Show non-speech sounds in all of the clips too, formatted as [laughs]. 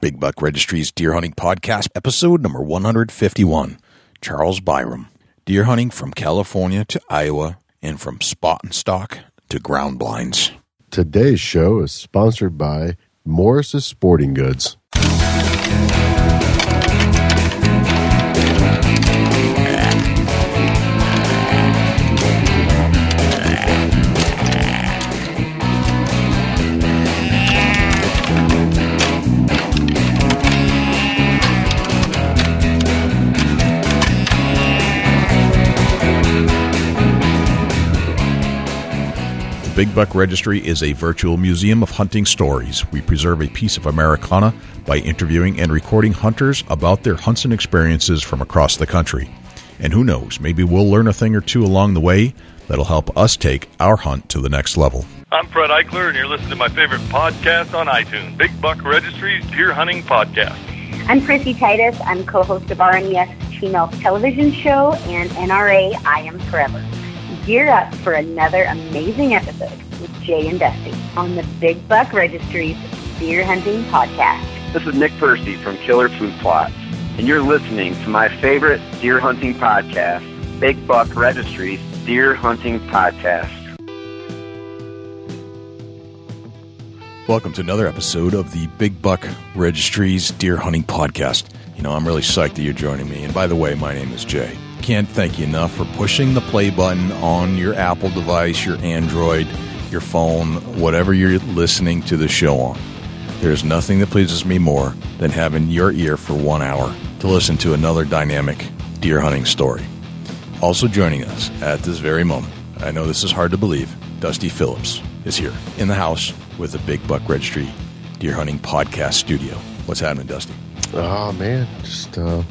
Big Buck Registry's Deer Hunting Podcast, episode number 151. Charles Byrum. Deer hunting from California to Iowa and from spot and stalk to ground blinds. Today's show is sponsored by Morse's Sporting Goods. Big Buck Registry is a virtual museum of hunting stories. We preserve a piece of Americana by interviewing and recording hunters about their hunts and experiences from across the country. And who knows, maybe we'll learn a thing or two along the way that'll help us take our hunt to the next level. I'm Fred Eichler, and you're listening to my favorite podcast on iTunes, Big Buck Registry's Deer Hunting Podcast. I'm Chrissy Titus. I'm co-host of RNES Female Television Show and NRA I Am Forever. Gear up for another amazing episode with Jay and Dusty on the Big Buck Registry's Deer Hunting Podcast. This is Nick Percy from Killer Food Plots, and you're listening to my favorite deer hunting podcast, Big Buck Registry's Deer Hunting Podcast. Welcome to another episode of the Big Buck Registry's Deer Hunting Podcast. You know, I'm really psyched that you're joining me. And by the way, my name is Jay. Can't thank you enough for pushing the play button on your Apple device, your Android, your phone, whatever you're listening to the show on. There's nothing that pleases me more than having your ear for one hour to listen to another dynamic deer hunting story. Also joining us at this very moment, I know this is hard to believe, Dusty Phillips is here in the house with the Big Buck Registry Deer Hunting Podcast Studio. What's happening, Dusty? Oh, man. Just uh,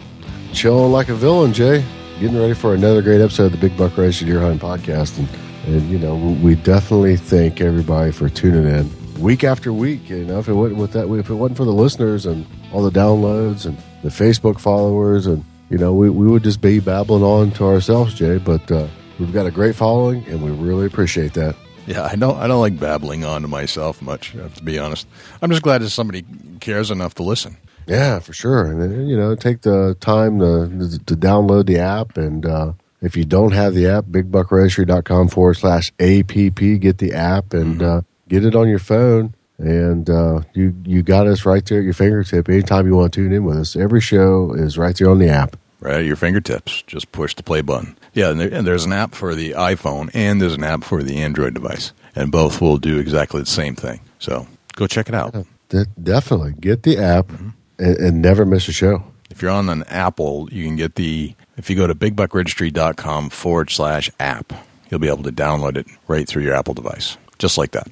chilling like a villain, Jay. Getting ready for another great episode of the Big Buck Registry Deer Hunting Podcast. And, and, you know, we definitely thank everybody for tuning in week after week. You know, if it wasn't with that, if it wasn't for the listeners and all the downloads and the Facebook followers, and you know, we, we would just be babbling on to ourselves, Jay. But uh, we've got a great following, and we really appreciate that. Yeah, I don't. I don't like babbling on to myself much. I have to be honest. I'm just glad that somebody cares enough to listen. Yeah, for sure. And then, you know, take the time to to download the app, and uh, if you don't have the app, bigbuckregistry.com forward slash app. Get the app and uh, get it on your phone, and uh, you you got us right there at your fingertip. Anytime you want to tune in with us, every show is right there on the app. Right at your fingertips. Just push the play button. Yeah, and, there, and there's an app for the iPhone and there's an app for the Android device, and both will do exactly the same thing. So go check it out. De- definitely get the app and, and never miss a show. If you're on an Apple, you can get the, if you go to bigbuckregistry.com forward slash app, you'll be able to download it right through your Apple device, just like that.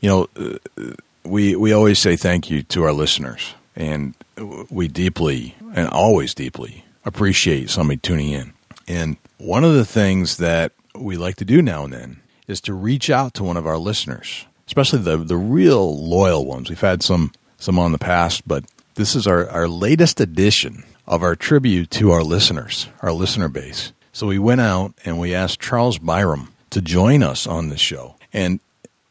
You know, uh, we, we always say thank you to our listeners, and we deeply and always deeply appreciate somebody tuning in. And one of the things that we like to do now and then is to reach out to one of our listeners, especially the, the real loyal ones. We've had some, some on the past, but this is our, our latest edition of our tribute to our listeners, our listener base. So we went out and we asked Charles Byrum to join us on this show. And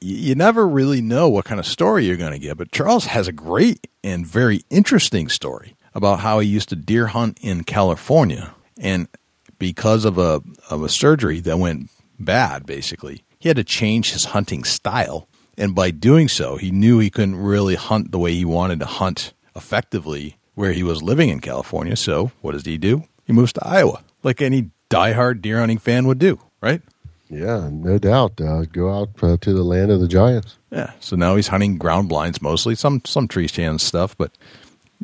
you never really know what kind of story you're going to get, but Charles has a great and very interesting story about how he used to deer hunt in California. And because of a, of a surgery that went bad, basically, he had to change his hunting style. And by doing so, he knew he couldn't really hunt the way he wanted to hunt effectively where he was living in California. So what does he do? He moves to Iowa, like any diehard deer hunting fan would do, right? Yeah, no doubt. Uh, go out uh, to the land of the giants. Yeah. So now he's hunting ground blinds mostly, some some tree stand stuff, but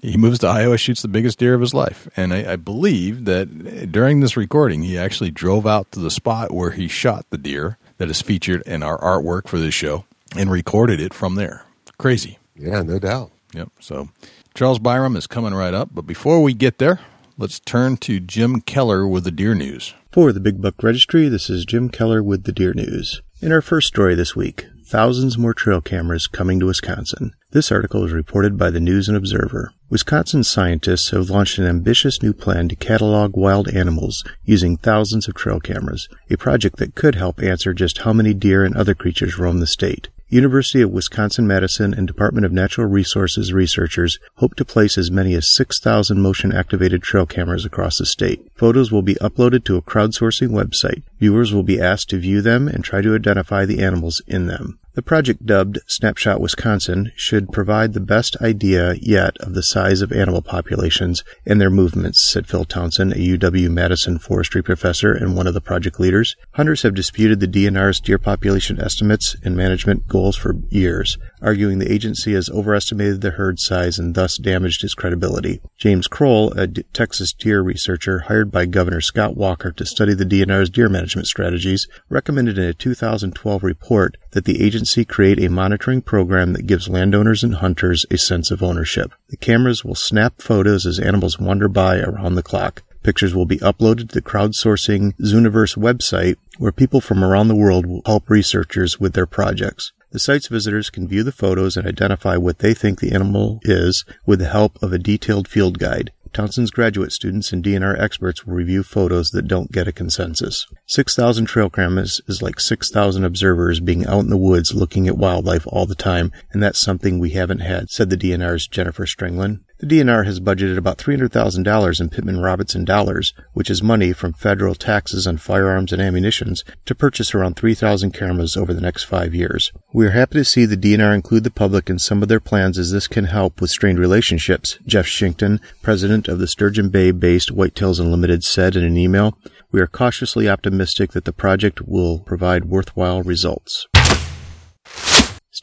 he moves to Iowa, shoots the biggest deer of his life. And I, I believe that during this recording, he actually drove out to the spot where he shot the deer that is featured in our artwork for this show and recorded it from there. Crazy. Yeah, no doubt. Yep. So Charles Byrum is coming right up. But before we get there, let's turn to Jim Keller with the deer news. For the Big Buck Registry, this is Jim Keller with the Deer News. In our first story this week, thousands more trail cameras coming to Wisconsin. This article is reported by the News and Observer. Wisconsin scientists have launched an ambitious new plan to catalog wild animals using thousands of trail cameras, a project that could help answer just how many deer and other creatures roam the state. University of Wisconsin-Madison and Department of Natural Resources researchers hope to place as many as 6,000 motion-activated trail cameras across the state. Photos will be uploaded to a crowdsourcing website. Viewers will be asked to view them and try to identify the animals in them. The project dubbed Snapshot Wisconsin should provide the best idea yet of the size of animal populations and their movements, said Phil Townsend, a UW Madison forestry professor and one of the project leaders. Hunters have disputed the DNR's deer population estimates and management goals for years, arguing the agency has overestimated the herd size and thus damaged its credibility. James Kroll, a D- Texas deer researcher hired by Governor Scott Walker to study the DNR's deer management strategies, recommended in a 2012 report that the agency create a monitoring program that gives landowners and hunters a sense of ownership. The cameras will snap photos as animals wander by around the clock. Pictures will be uploaded to the crowdsourcing Zooniverse website, where people from around the world will help researchers with their projects. The site's visitors can view the photos and identify what they think the animal is with the help of a detailed field guide. Townsend's graduate students and DNR experts will review photos that don't get a consensus. 6,000 trail cameras is like 6,000 observers being out in the woods looking at wildlife all the time, and that's something we haven't had, said the DNR's Jennifer Strenglin. The DNR has budgeted about $300,000 in Pittman Robertson dollars, which is money from federal taxes on firearms and ammunitions, to purchase around 3,000 cameras over the next five years. We are happy to see the DNR include the public in some of their plans as this can help with strained relationships, Jeff Shinkton, president of the Sturgeon Bay based Whitetails Unlimited, said in an email. We are cautiously optimistic that the project will provide worthwhile results.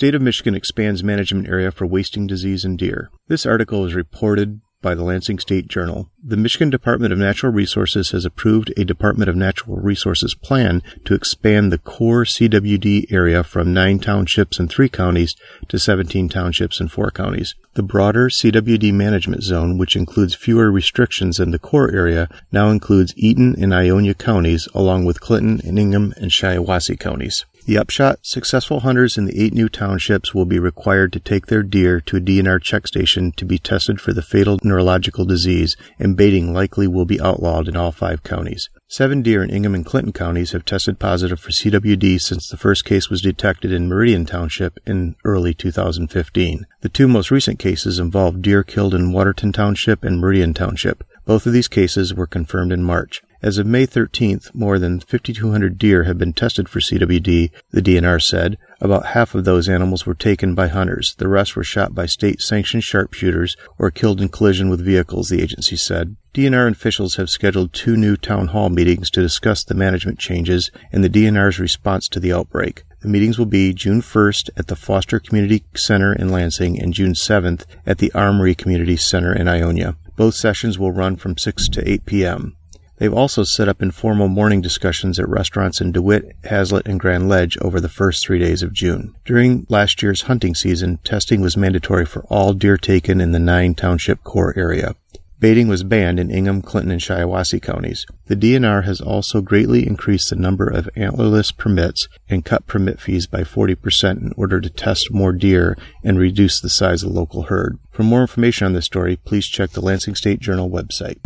State of Michigan expands management area for wasting disease in deer. This article is reported by the Lansing State Journal. The Michigan Department of Natural Resources has approved a Department of Natural Resources plan to expand the core CWD area from nine townships and three counties to 17 townships and four counties. The broader CWD management zone, which includes fewer restrictions than the core area, now includes Eaton and Ionia counties, along with Clinton and Ingham and Shiawassee counties. The upshot successful hunters in the eight new townships will be required to take their deer to a DNR check station to be tested for the fatal neurological disease, and baiting likely will be outlawed in all five counties. Seven deer in Ingham and Clinton counties have tested positive for CWD since the first case was detected in Meridian Township in early 2015. The two most recent cases involved deer killed in Watertown Township and Meridian Township. Both of these cases were confirmed in March. As of May 13th, more than 5,200 deer have been tested for CWD, the DNR said. About half of those animals were taken by hunters. The rest were shot by state sanctioned sharpshooters or killed in collision with vehicles, the agency said. DNR officials have scheduled two new town hall meetings to discuss the management changes and the DNR's response to the outbreak. The meetings will be June 1st at the Foster Community Center in Lansing and June 7th at the Armory Community Center in Ionia. Both sessions will run from 6 to 8 p.m. They've also set up informal morning discussions at restaurants in DeWitt, Haslett, and Grand Ledge over the first three days of June. During last year's hunting season, testing was mandatory for all deer taken in the nine township core area. Baiting was banned in Ingham, Clinton, and Shiawassee counties. The DNR has also greatly increased the number of antlerless permits and cut permit fees by 40% in order to test more deer and reduce the size of the local herd. For more information on this story, please check the Lansing State Journal website.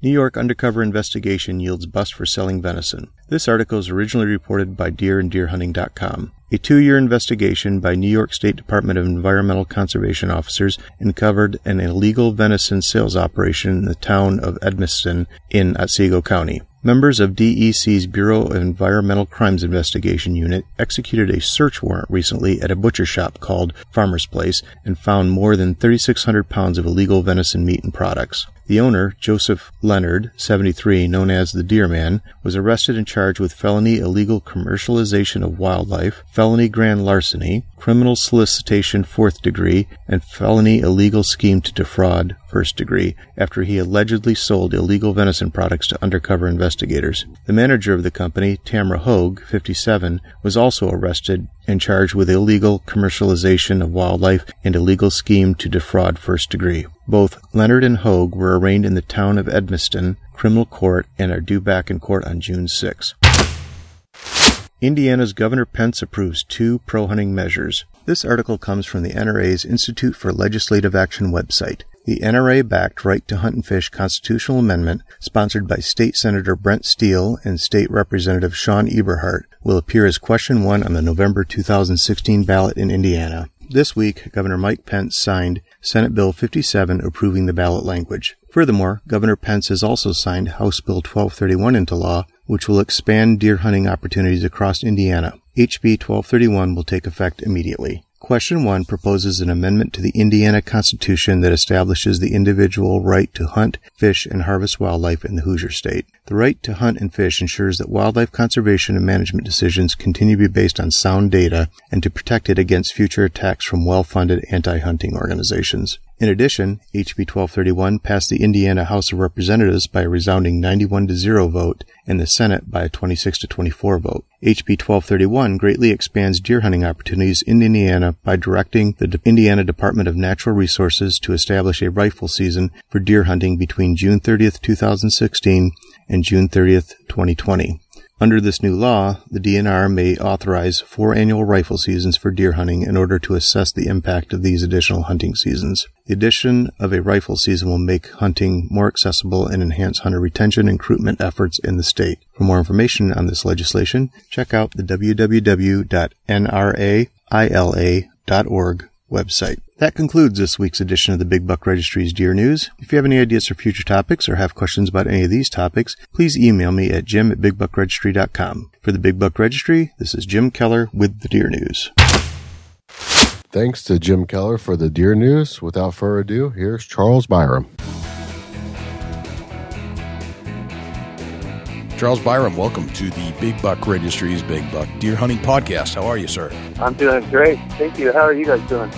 New York undercover investigation yields bust for selling venison. This article is originally reported by deeranddeerhunting.com. A two-year investigation by New York State Department of Environmental Conservation officers uncovered an illegal venison sales operation in the town of Edmeston in Otsego County. Members of DEC's Bureau of Environmental Crimes Investigation Unit executed a search warrant recently at a butcher shop called Farmer's Place and found more than 3,600 pounds of illegal venison meat and products. The owner, Joseph Leonard, 73, known as the Deer Man, was arrested and charged with felony illegal commercialization of wildlife, felony grand larceny, criminal solicitation fourth degree, and felony illegal scheme to defraud first degree after he allegedly sold illegal venison products to undercover investigators. The manager of the company, Tamra Hogue, 57, was also arrested and charged with illegal commercialization of wildlife and illegal scheme to defraud first degree. Both Leonard and Hogue were arraigned in the town of Edmeston criminal court and are due back in court on June 6. Indiana's Governor Pence approves two pro hunting measures. This article comes from the NRA's Institute for Legislative Action website. The NRA backed Right to Hunt and Fish constitutional amendment, sponsored by State Senator Brent Steele and State Representative Sean Eberhart, will appear as question one on the November 2016 ballot in Indiana. This week, Governor Mike Pence signed Senate Bill 57 approving the ballot language. Furthermore, Governor Pence has also signed House Bill 1231 into law, which will expand deer hunting opportunities across Indiana. HB 1231 will take effect immediately. Question 1 proposes an amendment to the Indiana Constitution that establishes the individual right to hunt, fish, and harvest wildlife in the Hoosier State. The right to hunt and fish ensures that wildlife conservation and management decisions continue to be based on sound data and to protect it against future attacks from well-funded anti-hunting organizations. In addition, HB 1231 passed the Indiana House of Representatives by a resounding 91 to 0 vote and the Senate by a 26 to 24 vote. HB 1231 greatly expands deer hunting opportunities in Indiana by directing the Indiana Department of Natural Resources to establish a rifle season for deer hunting between June 30th, 2016 and June 30th, 2020. Under this new law, the DNR may authorize four annual rifle seasons for deer hunting in order to assess the impact of these additional hunting seasons. The addition of a rifle season will make hunting more accessible and enhance hunter retention and recruitment efforts in the state. For more information on this legislation, check out the www.nraila.org website. That concludes this week's edition of the Big Buck Registry's Deer News. If you have any ideas for future topics or have questions about any of these topics, please email me at jim at bigbuckregistry.com. For the Big Buck Registry, this is Jim Keller with the Deer News. Thanks to Jim Keller for the Deer News. Without further ado, here's Charles Byrum. Charles Byrum, welcome to the Big Buck Registry's Big Buck Deer Hunting Podcast. How are you, sir? I'm doing great. Thank you. How are you guys doing?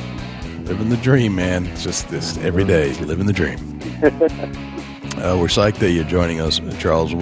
Living the dream, man. It's just this every day, living the dream. [laughs] uh, we're psyched that you're joining us, Charles.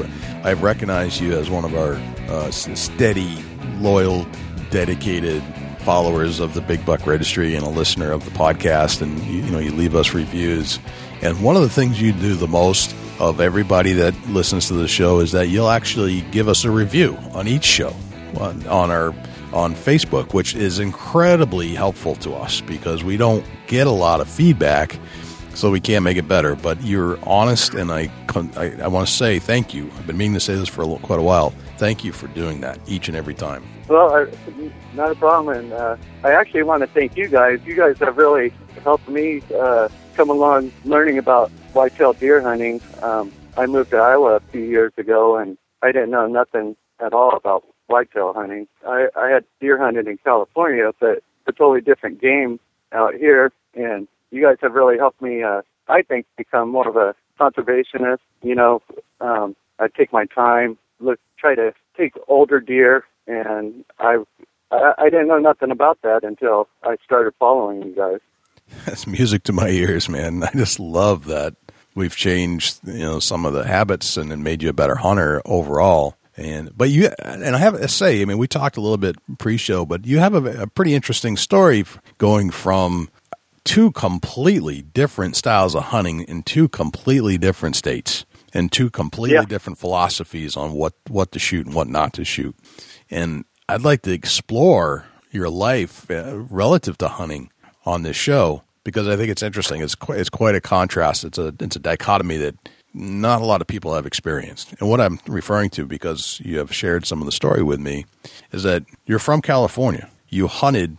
I've recognized you as one of our uh, steady, loyal, dedicated followers of the Big Buck Registry and a listener of the podcast. And you, you know, you leave us reviews. And one of the things you do the most of everybody that listens to the show is that you'll actually give us a review on each show on, on our on Facebook, which is incredibly helpful to us because we don't get a lot of feedback, so we can't make it better. But you're honest, and I I, I want to say thank you. I've been meaning to say this for a little, quite a while. Thank you for doing that each and every time. Well, I, not a problem, and uh, I actually want to thank you guys. You guys have really helped me uh, come along learning about whitetail deer hunting. Um, I moved to Iowa a few years ago, and I didn't know nothing at all about whitetail hunting. I, I had deer hunted in California, but a totally different game out here, and you guys have really helped me, uh, I think, become more of a conservationist. You know, um, I take my time, look, try to take older deer, and I, I, I didn't know nothing about that until I started following you guys. [laughs] That's music to my ears, man. I just love that we've changed, you know, some of the habits and, and made you a better hunter overall. And but you and I have to say, I mean, we talked a little bit pre-show, but you have a, a pretty interesting story going from two completely different styles of hunting in two completely different states and two completely yeah. different philosophies on what what to shoot and what not to shoot. And I'd like to explore your life uh, relative to hunting on this show because I think it's interesting. It's quite, it's quite a contrast. It's a it's a dichotomy that not a lot of people have experienced. And what I'm referring to, because you have shared some of the story with me, is that you're from California. You hunted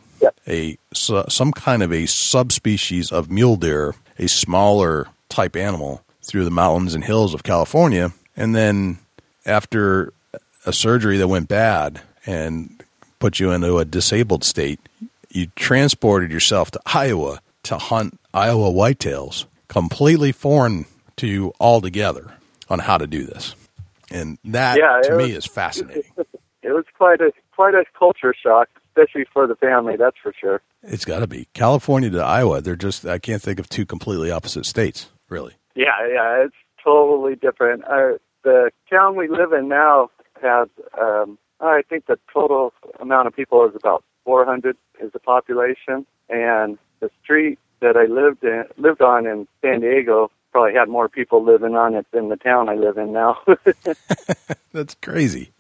a some kind of a subspecies of mule deer, a smaller type animal, through the mountains and hills of California, and then after a surgery that went bad and put you into a disabled state, you transported yourself to Iowa to hunt Iowa whitetails, completely foreign to you altogether on how to do this. And that yeah, to was, me is fascinating. [laughs] It was quite a quite a culture shock, especially for the family, that's for sure. It's got to be. California to Iowa, they're just I can't think of two completely opposite states, really. Yeah, yeah, it's totally different. Uh, the town we live in now has um I think the total amount of people is about 400 is the population and the street that I lived in lived on in San Diego probably had more people living on it than the town I live in now. [laughs] [laughs] That's crazy.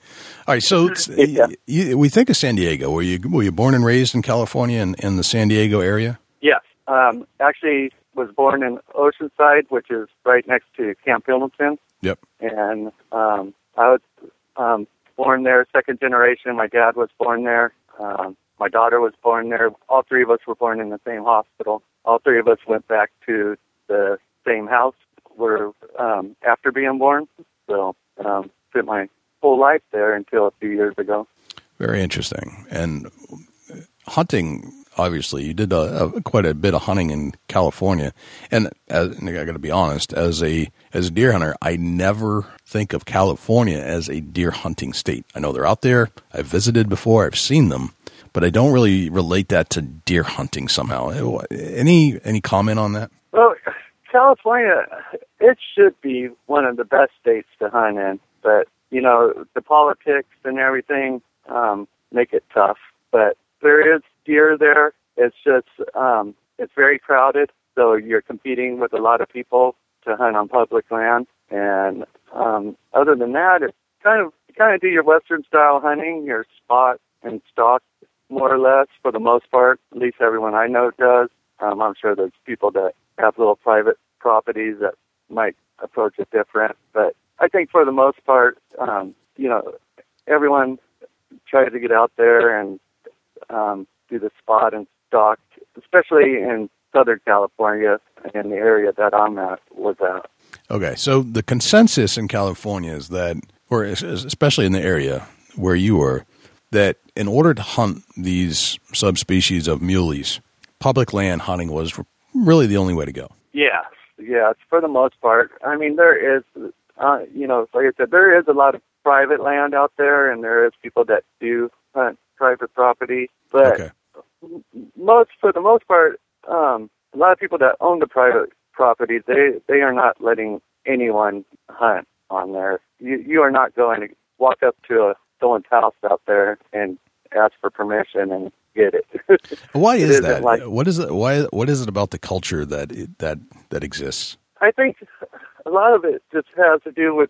All right, so [laughs] yeah. you, we think of San Diego. Were you were you born and raised in California in, in the San Diego area? Yes, um, actually, was born in Oceanside, which is right next to Camp Pendleton, Yep. and um, I was um, born there, second generation. My dad was born there. Um, my daughter was born there. All three of us were born in the same hospital. All three of us went back to the same house where um, after being born. So um, spent my whole life there until a few years ago. Very interesting. And hunting, obviously, you did a, a, quite a bit of hunting in California. And, as, and I got to be honest, as a as a deer hunter, I never think of California as a deer hunting state. I know they're out there. I've visited before. I've seen them, but I don't really relate that to deer hunting somehow. Any any comment on that? California, it should be one of the best states to hunt in, but you know the politics and everything um, make it tough. But there is deer there. It's just um, it's very crowded, so you're competing with a lot of people to hunt on public land. And um, other than that, it's kind of you kind of do your western style hunting, your spot and stalk, more or less for the most part. At least everyone I know does. Um, I'm sure there's people that have little private properties that might approach it different, but I think for the most part, um, you know, everyone tries to get out there and um, do the spot and stalk, especially in Southern California and the area that I'm at was at. Okay, so the consensus in California is that, or especially in the area where you were, that in order to hunt these subspecies of muleys, public land hunting was really the only way to go. Yeah, yes, for the most part. I mean, there is, uh, you know, like I said, there is a lot of private land out there, and there is people that do hunt private property, but Okay. most, for the most part, um, a lot of people that own the private property, they they are not letting anyone hunt on there. You you are not going to walk up to a someone's house out there and ask for permission and get it. [laughs] Why is isn't that? like- what is it? Why? What is it about the culture that that that exists? I think a lot of it just has to do with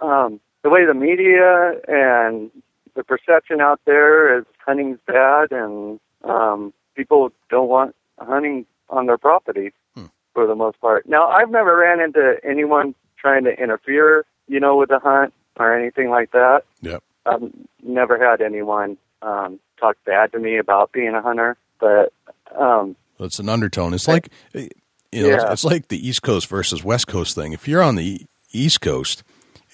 um, the way the media and the perception out there is hunting's bad, and um, people don't want hunting on their property Hmm. for the most part. Now, I've never ran into anyone trying to interfere, you know, with the hunt or anything like that. Yep. I've never had anyone um, talk bad to me about being a hunter, but um, It's an undertone. It's like you know, it's, Yeah. it's like the East Coast versus West Coast thing. If you're on the East Coast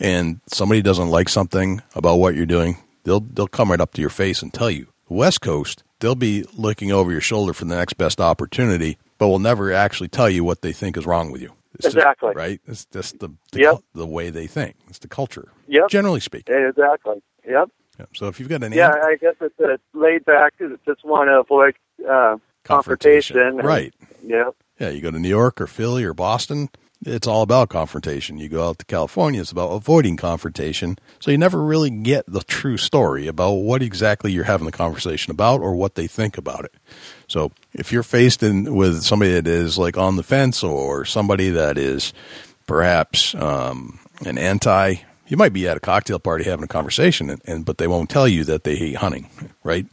and somebody doesn't like something about what you're doing, they'll they'll come right up to your face and tell you. West Coast, they'll be looking over your shoulder for the next best opportunity, but will never actually tell you what they think is wrong with you. It's just- Exactly. right. It's just the the, Yep. the way they think. It's the culture. Yep. Generally speaking. exactly, yep. Yeah. So if you've got an Yeah, ant- I guess it's a laid back. Just want to avoid uh, confrontation. and- right? Yeah. Yeah, you go to New York or Philly or Boston, it's all about confrontation. You go out to California, it's about avoiding confrontation. So you never really get the true story about what exactly you're having the conversation about or what they think about it. So if you're faced in with somebody that is like on the fence or somebody that is perhaps um, an anti, you might be at a cocktail party having a conversation, and, and but they won't tell you that they hate hunting, right?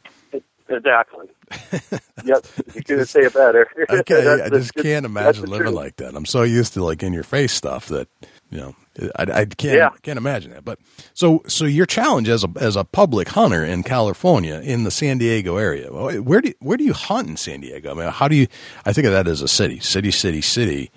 Exactly. [laughs] yep. You couldn't say it better. [laughs] I, can't, I the- just can't imagine living truth. like that. I'm so used to like in your face stuff that you know I, I can't Yeah. can't imagine that. But so so your challenge as a as a public hunter in California in the San Diego area. Where do where do you hunt in San Diego? I mean, how do you? I think of that as a city, city, city, city.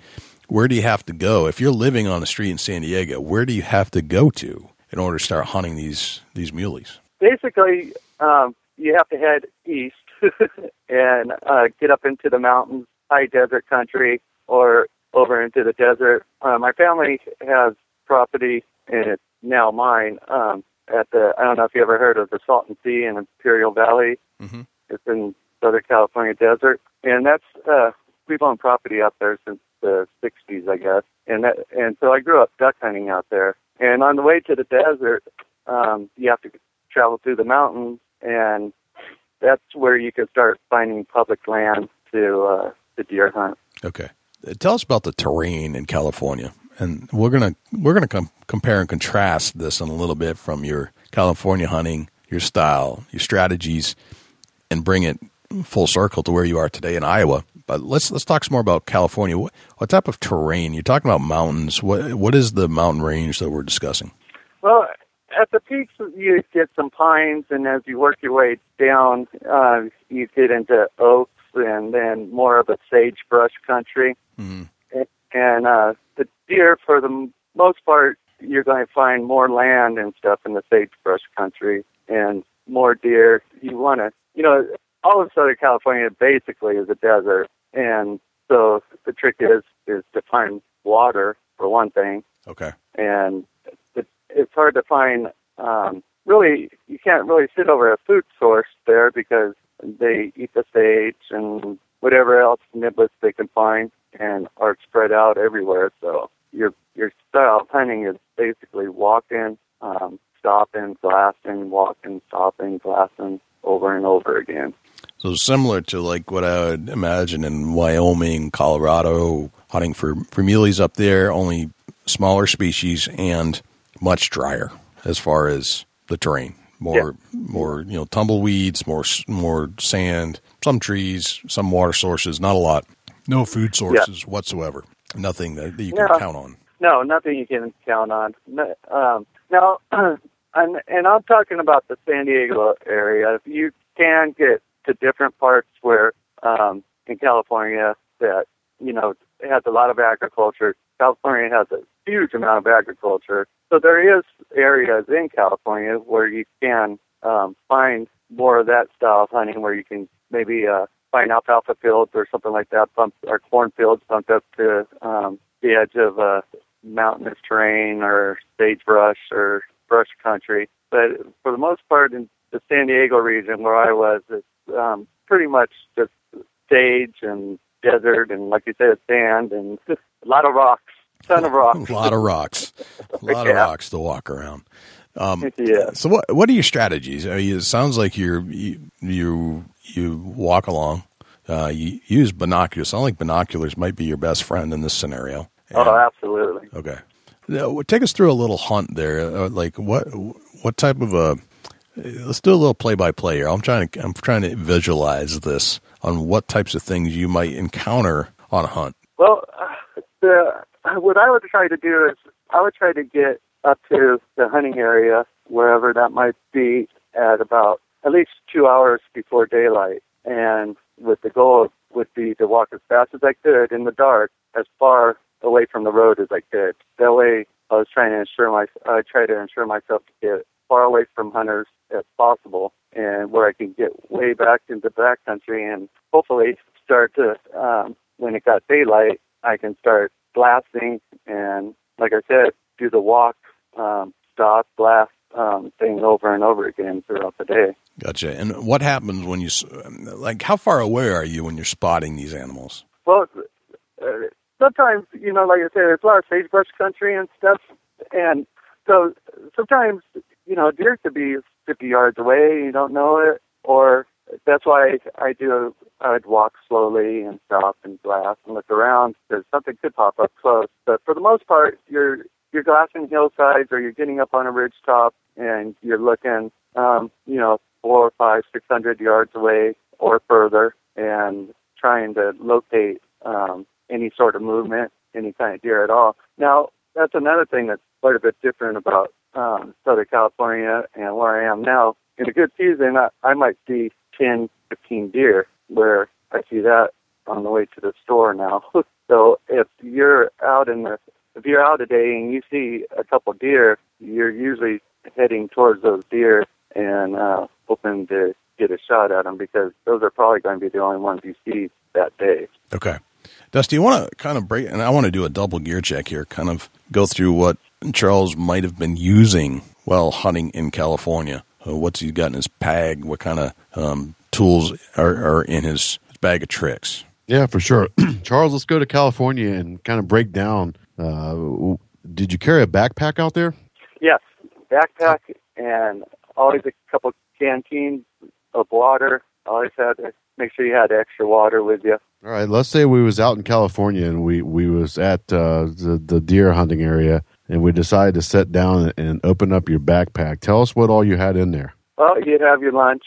Where do you have to go if you're living on the street in San Diego? Where do you have to go to in order to start hunting these these muleys? Basically, um, you have to head east [laughs] and uh, get up into the mountains, high desert country, or over into the desert. Uh, my family has property, and it's now mine. Um, at the I don't know if you ever heard of the Salton Sea in Imperial Valley. Mhm. It's in Southern California desert, and that's uh, we've owned property up there since the '60s, I guess. And that, and so I grew up duck hunting out there. And on the way to the desert, um, you have to travel through the mountains, and that's where you can start finding public land to uh, to deer hunt. Okay. Uh, Tell us about the terrain in California, and we're gonna we're gonna com- compare and contrast this in a little bit from your California hunting, your style, your strategies, and bring it full circle to where you are today in Iowa. But let's let's talk some more about California. What, what type of terrain? You're talking about mountains. What what is the mountain range that we're discussing? Well, at the peaks, you get some pines, and as you work your way down, uh, you get into oaks and then more of a sagebrush country. Mm-hmm. And, uh, the deer, for the most part, you're going to find more land and stuff in the sagebrush country and more deer. You want to, you know, all of Southern California basically is a desert, and so the trick is is to find water for one thing, Okay. and it, it's hard to find. Um, really, you can't really sit over a food source there because they eat the sage and whatever else niblets they can find, and are spread out everywhere. So your your style of hunting is basically walking, um, stopping, glassing, walking, stopping, glassing over and over again. So similar to like what I would imagine in Wyoming, Colorado, hunting for for muleys up there, only smaller species and much drier as far as the terrain. More more you know tumbleweeds, more more sand, some trees, some water sources, not a lot. No food sources whatsoever. Nothing that, that you can Yeah. count on. No, nothing you can count on. No, Um, now, [clears throat] and, and I'm talking about the San Diego area. You can get to different parts where um, in California that you know has a lot of agriculture. California has a huge amount of agriculture, so there is areas in California where you can um, find more of that style of hunting, where you can maybe uh, find alfalfa fields or something like that, bumped, or cornfields bumped up to um, the edge of uh, mountainous terrain or sagebrush or brush country. But for the most part, in the San Diego region where I was, it's um, pretty much just sage and desert and, like you said, sand and just a lot of rocks, ton of rocks. [laughs] A lot of rocks, a lot of rocks to walk around. Um, [laughs] yeah. So what what are your strategies? I mean, it sounds like you're you you, you walk along. Uh, you use binoculars. Sound like binoculars might be your best friend in this scenario. Oh, absolutely. okay. Now, take us through a little hunt there. Uh, like what what type of a? Let's do a little play by play here. I'm trying to I'm trying to visualize this on what types of things you might encounter on a hunt. Well, the what I would try to do is I would try to get up to the hunting area wherever that might be at about at least two hours before daylight, and with the goal would be to walk as fast as I could in the dark, as far away from the road as I could. That way, I was trying to ensure my I try to ensure myself to get far away from hunters as possible, and where I can get way back into the backcountry and hopefully start to um, when it got daylight, I can start blasting and, like I said, do the walk, um, stop, blast um, thing over and over again throughout the day. Gotcha. And what happens when you s- like? How far away are you when you're spotting these animals? Well, uh, sometimes, you know, like I said, there's a lot of sagebrush country and stuff, and so sometimes, you know, deer could be 50 yards away, you don't know it, or that's why I do. I'd walk slowly and stop and glass and look around because something could pop up close. But for the most part, you're you're glassing hillsides or you're getting up on a ridge top and you're looking, um, you know, four, five, six hundred yards away or further, and trying to locate um, any sort of movement, any kind of deer at all. Now, that's another thing that's quite a bit different about um, Southern California and where I am now. In a good season, I, I might see 10, 15 deer, where I see that on the way to the store now. [laughs] so if you're out in the if you're out today and you see a couple deer, you're usually heading towards those deer and uh, hoping to get a shot at them because those are probably going to be the only ones you see that day. Okay. Dusty, you want to kind of break, and I want to do a double gear check here, kind of go through what Charles might have been using while hunting in California. Uh, what's he got in his bag? What kind of um, tools are, are in his bag of tricks? Yeah, for sure. [clears throat] Charles, let's go to California and kind of break down. Uh, did you carry a backpack out there? Yes, backpack and always a couple canteens of water. Always had to make sure you had extra water with you. All right, let's say we was out in California and we we was at uh, the the deer hunting area and we decided to sit down and open up your backpack. Tell us what all you had in there. Well, you'd have your lunch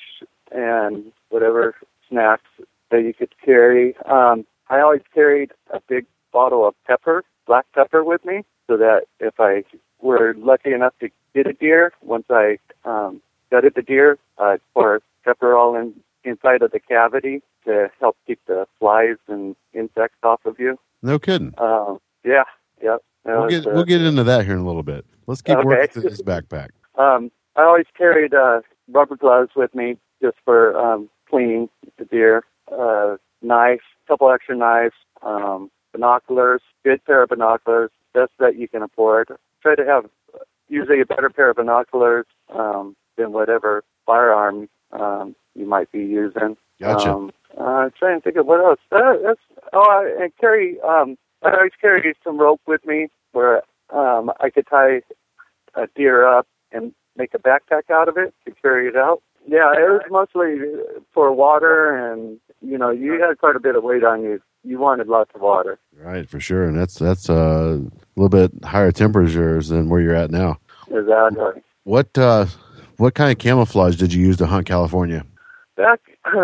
and whatever snacks that you could carry. Um, I always carried a big bottle of pepper, black pepper, with me, so that if I were lucky enough to get a deer, once I um, gutted the deer, I'd pour pepper all in inside of the cavity to help keep the flies and insects off of you. No kidding. Um, yeah, yep. That We'll get uh, we'll get into that here in a little bit. Let's keep Okay. working this backpack. Um, I always carried uh, rubber gloves with me just for um, cleaning the deer. Uh, knife, couple extra knives, um, binoculars, good pair of binoculars, best that you can afford. Try to have usually a better pair of binoculars um, than whatever firearm um, you might be using. Gotcha. Um, uh, trying to think of what else. Uh, that's oh, I, and carry. Um, I always carry some rope with me where um, I could tie a deer up and make a backpack out of it to carry it out. Yeah, it was mostly for water, and you know, you had quite a bit of weight on you. You wanted lots of water. Right, for sure. And that's that's uh, a little bit higher temperatures than where you're at now. Exactly. What uh, what kind of camouflage did you use to hunt California? Back [clears throat]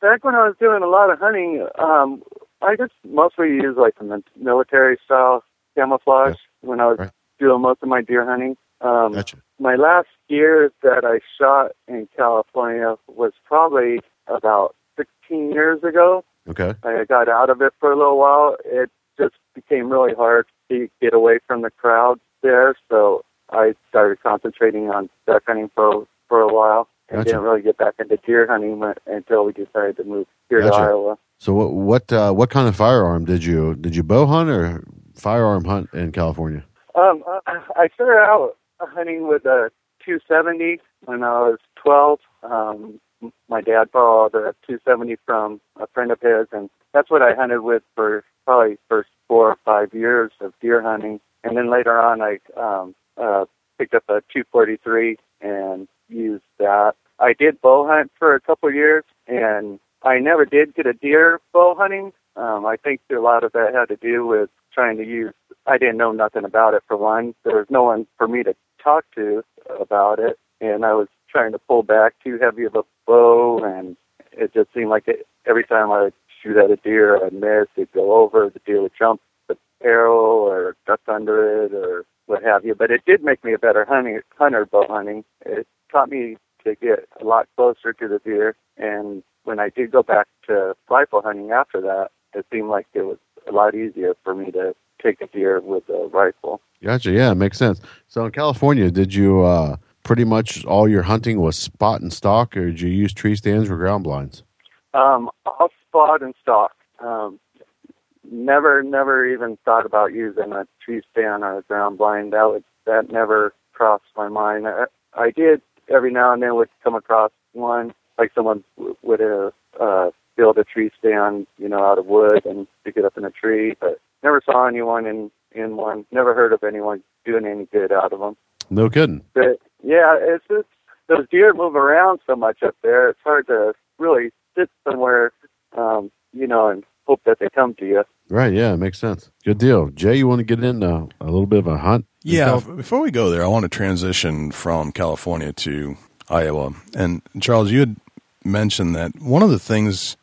back when I was doing a lot of hunting, um, I just mostly used like the military style camouflage when I was Right. doing most of my deer hunting. Um, Gotcha. my last deer that I shot in California was probably about 16 years ago. Okay. I got out of it for a little while. It just became really hard to get away from the crowd there, so I started concentrating on duck hunting for for a while and Gotcha. didn't really get back into deer hunting until we decided to move here Gotcha. to Iowa. So what what uh, what kind of firearm did you did you bow hunt or firearm hunt in California? Um, I- I started out hunting with a 270 when I was 12. Um, my dad borrowed a 270 from a friend of his, and that's what I hunted with for probably first four or five years of deer hunting. And then later on, I um, uh, picked up a 243 and used that. I did bow hunt for a couple of years, and I never did get a deer bow hunting. Um, I think a lot of that had to do with trying to use. I didn't know nothing about it for one. There was no one for me to talk to about it, and I was trying to pull back too heavy of a bow, and it just seemed like it, every time I shoot at a deer, I'd miss. It'd go over. The deer would jump the arrow or duck under it or what have you. But it did make me a better hunting, hunter bow hunting. It taught me to get a lot closer to the deer, and when I did go back to rifle hunting after that, it seemed like it was a lot easier for me to take a deer with a rifle. Gotcha. Yeah, it makes sense. So in California, did you uh, pretty much all your hunting was spot and stalk, or did you use tree stands or ground blinds? Um, I'll spot and stalk. Um, never, never even thought about using a tree stand or a ground blind. That would that never crossed my mind. I, I did every now and then would come across one, like someone would uh, uh, build a tree stand, you know, out of wood and stick it up in a tree, but never saw anyone in in one. Never heard of anyone doing any good out of them. No kidding. But yeah, it's just those deer move around so much up there. It's hard to really sit somewhere, um, you know, and hope that they come to you. Right. Yeah, it makes sense. Good deal. Jay, you want to get in uh, a little bit of a hunt? Yeah. yourself? Before we go there, I want to transition from California to Iowa. And Charles, you had mentioned that one of the things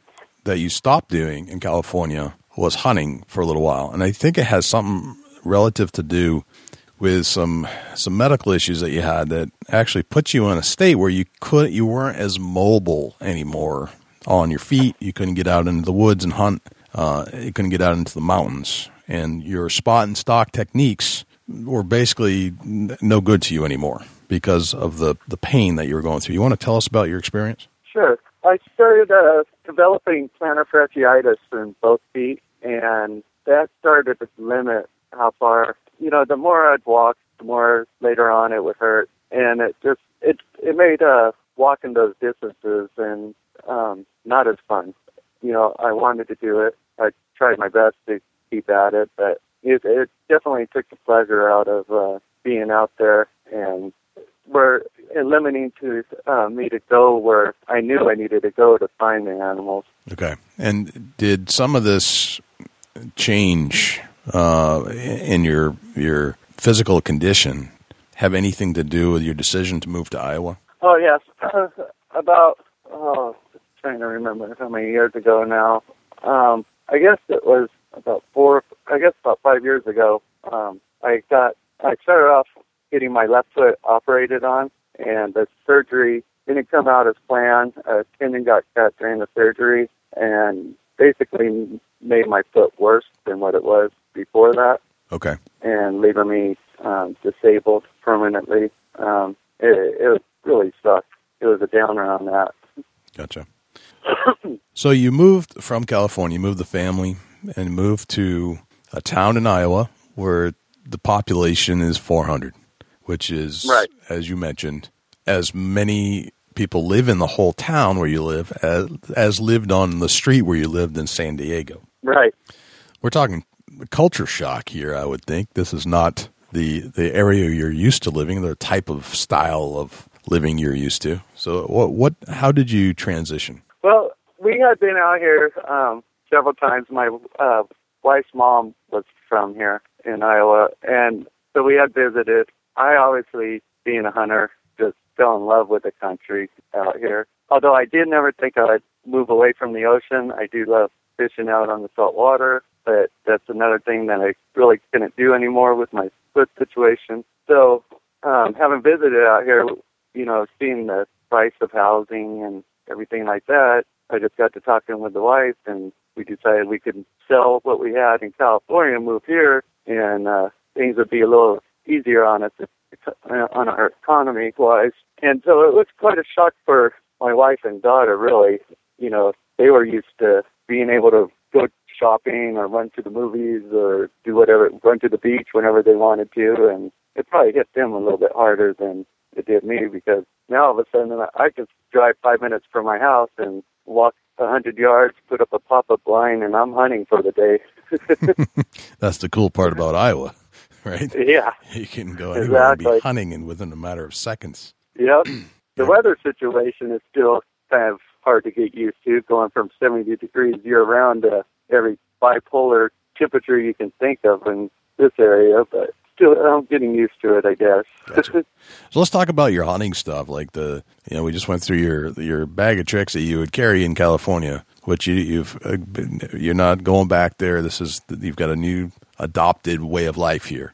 that you stopped doing in California was hunting for a little while, and I think it has something relative to do with some some medical issues that you had that actually put you in a state where you could you weren't as mobile anymore on your feet. You couldn't get out into the woods and hunt. Uh, you couldn't get out into the mountains, and your spot and stalk techniques were basically no good to you anymore because of the the pain that you were going through. You want to tell us about your experience? Sure. I started uh, developing plantar fasciitis in both feet, and that started to limit how far. You know, the more I'd walk, the more later on it would hurt, and it just it it made uh, walking those distances and um, not as fun. You know, I wanted to do it. I tried my best to keep at it, but it, it definitely took the pleasure out of uh, being out there and were limiting to uh, me to go where I knew I needed to go to find the animals. Okay. And did some of this change uh, in your your physical condition have anything to do with your decision to move to Iowa? Oh yes, [clears throat] about uh, trying to remember how many years ago now. Um, I guess it was about four. I guess about five years ago. Um, I got. I started off getting my left foot operated on, and the surgery didn't come out as planned. A tendon got cut during the surgery, and basically made my foot worse than what it was before that, Okay. and leaving me um, disabled permanently. Um, it, it really sucked. It was a downer on that. Gotcha. [coughs] so you moved from California, you moved the family, and moved to a town in Iowa where the population is 400, which is, Right. as you mentioned, as many people live in the whole town where you live as, as lived on the street where you lived in San Diego. Right. We're talking culture shock here, I would think. This is not the the area you're used to living, the type of style of living you're used to. So what what how did you transition? Well, we had been out here um, several times. My uh, wife's mom was from here in Iowa, and so we had visited. I obviously, being a hunter, just fell in love with the country out here. Although I did never think I'd move away from the ocean. I do love fishing out on the salt water, but that's another thing that I really couldn't do anymore with my foot situation. So, um, having visited out here, you know, seeing the price of housing and everything like that, I just got to talking with the wife, and we decided we could sell what we had in California and move here, and uh, things would be a little easier on us uh, on our economy wise. And so it was quite a shock for my wife and daughter. Really, you know, they were used to being able to go shopping or run to the movies or do whatever, run to the beach whenever they wanted to, and it probably hit them a little bit harder than it did me because now all of a sudden I could drive five minutes from my house and walk a hundred yards, put up a pop-up blind, and I'm hunting for the day. [laughs] [laughs] That's the cool part about Iowa, right? yeah. You can go anywhere and be hunting in within a matter of seconds. Yep. The weather situation is still kind of hard to get used to, going from 70 degrees year round to every bipolar temperature you can think of in this area, but still, I'm getting used to it, I guess. Gotcha. [laughs] So let's talk about your hunting stuff. Like the, you know, we just went through your your bag of tricks that you would carry in California, which you, you've uh, been, you're not going back there. This is you've got a new adopted way of life here.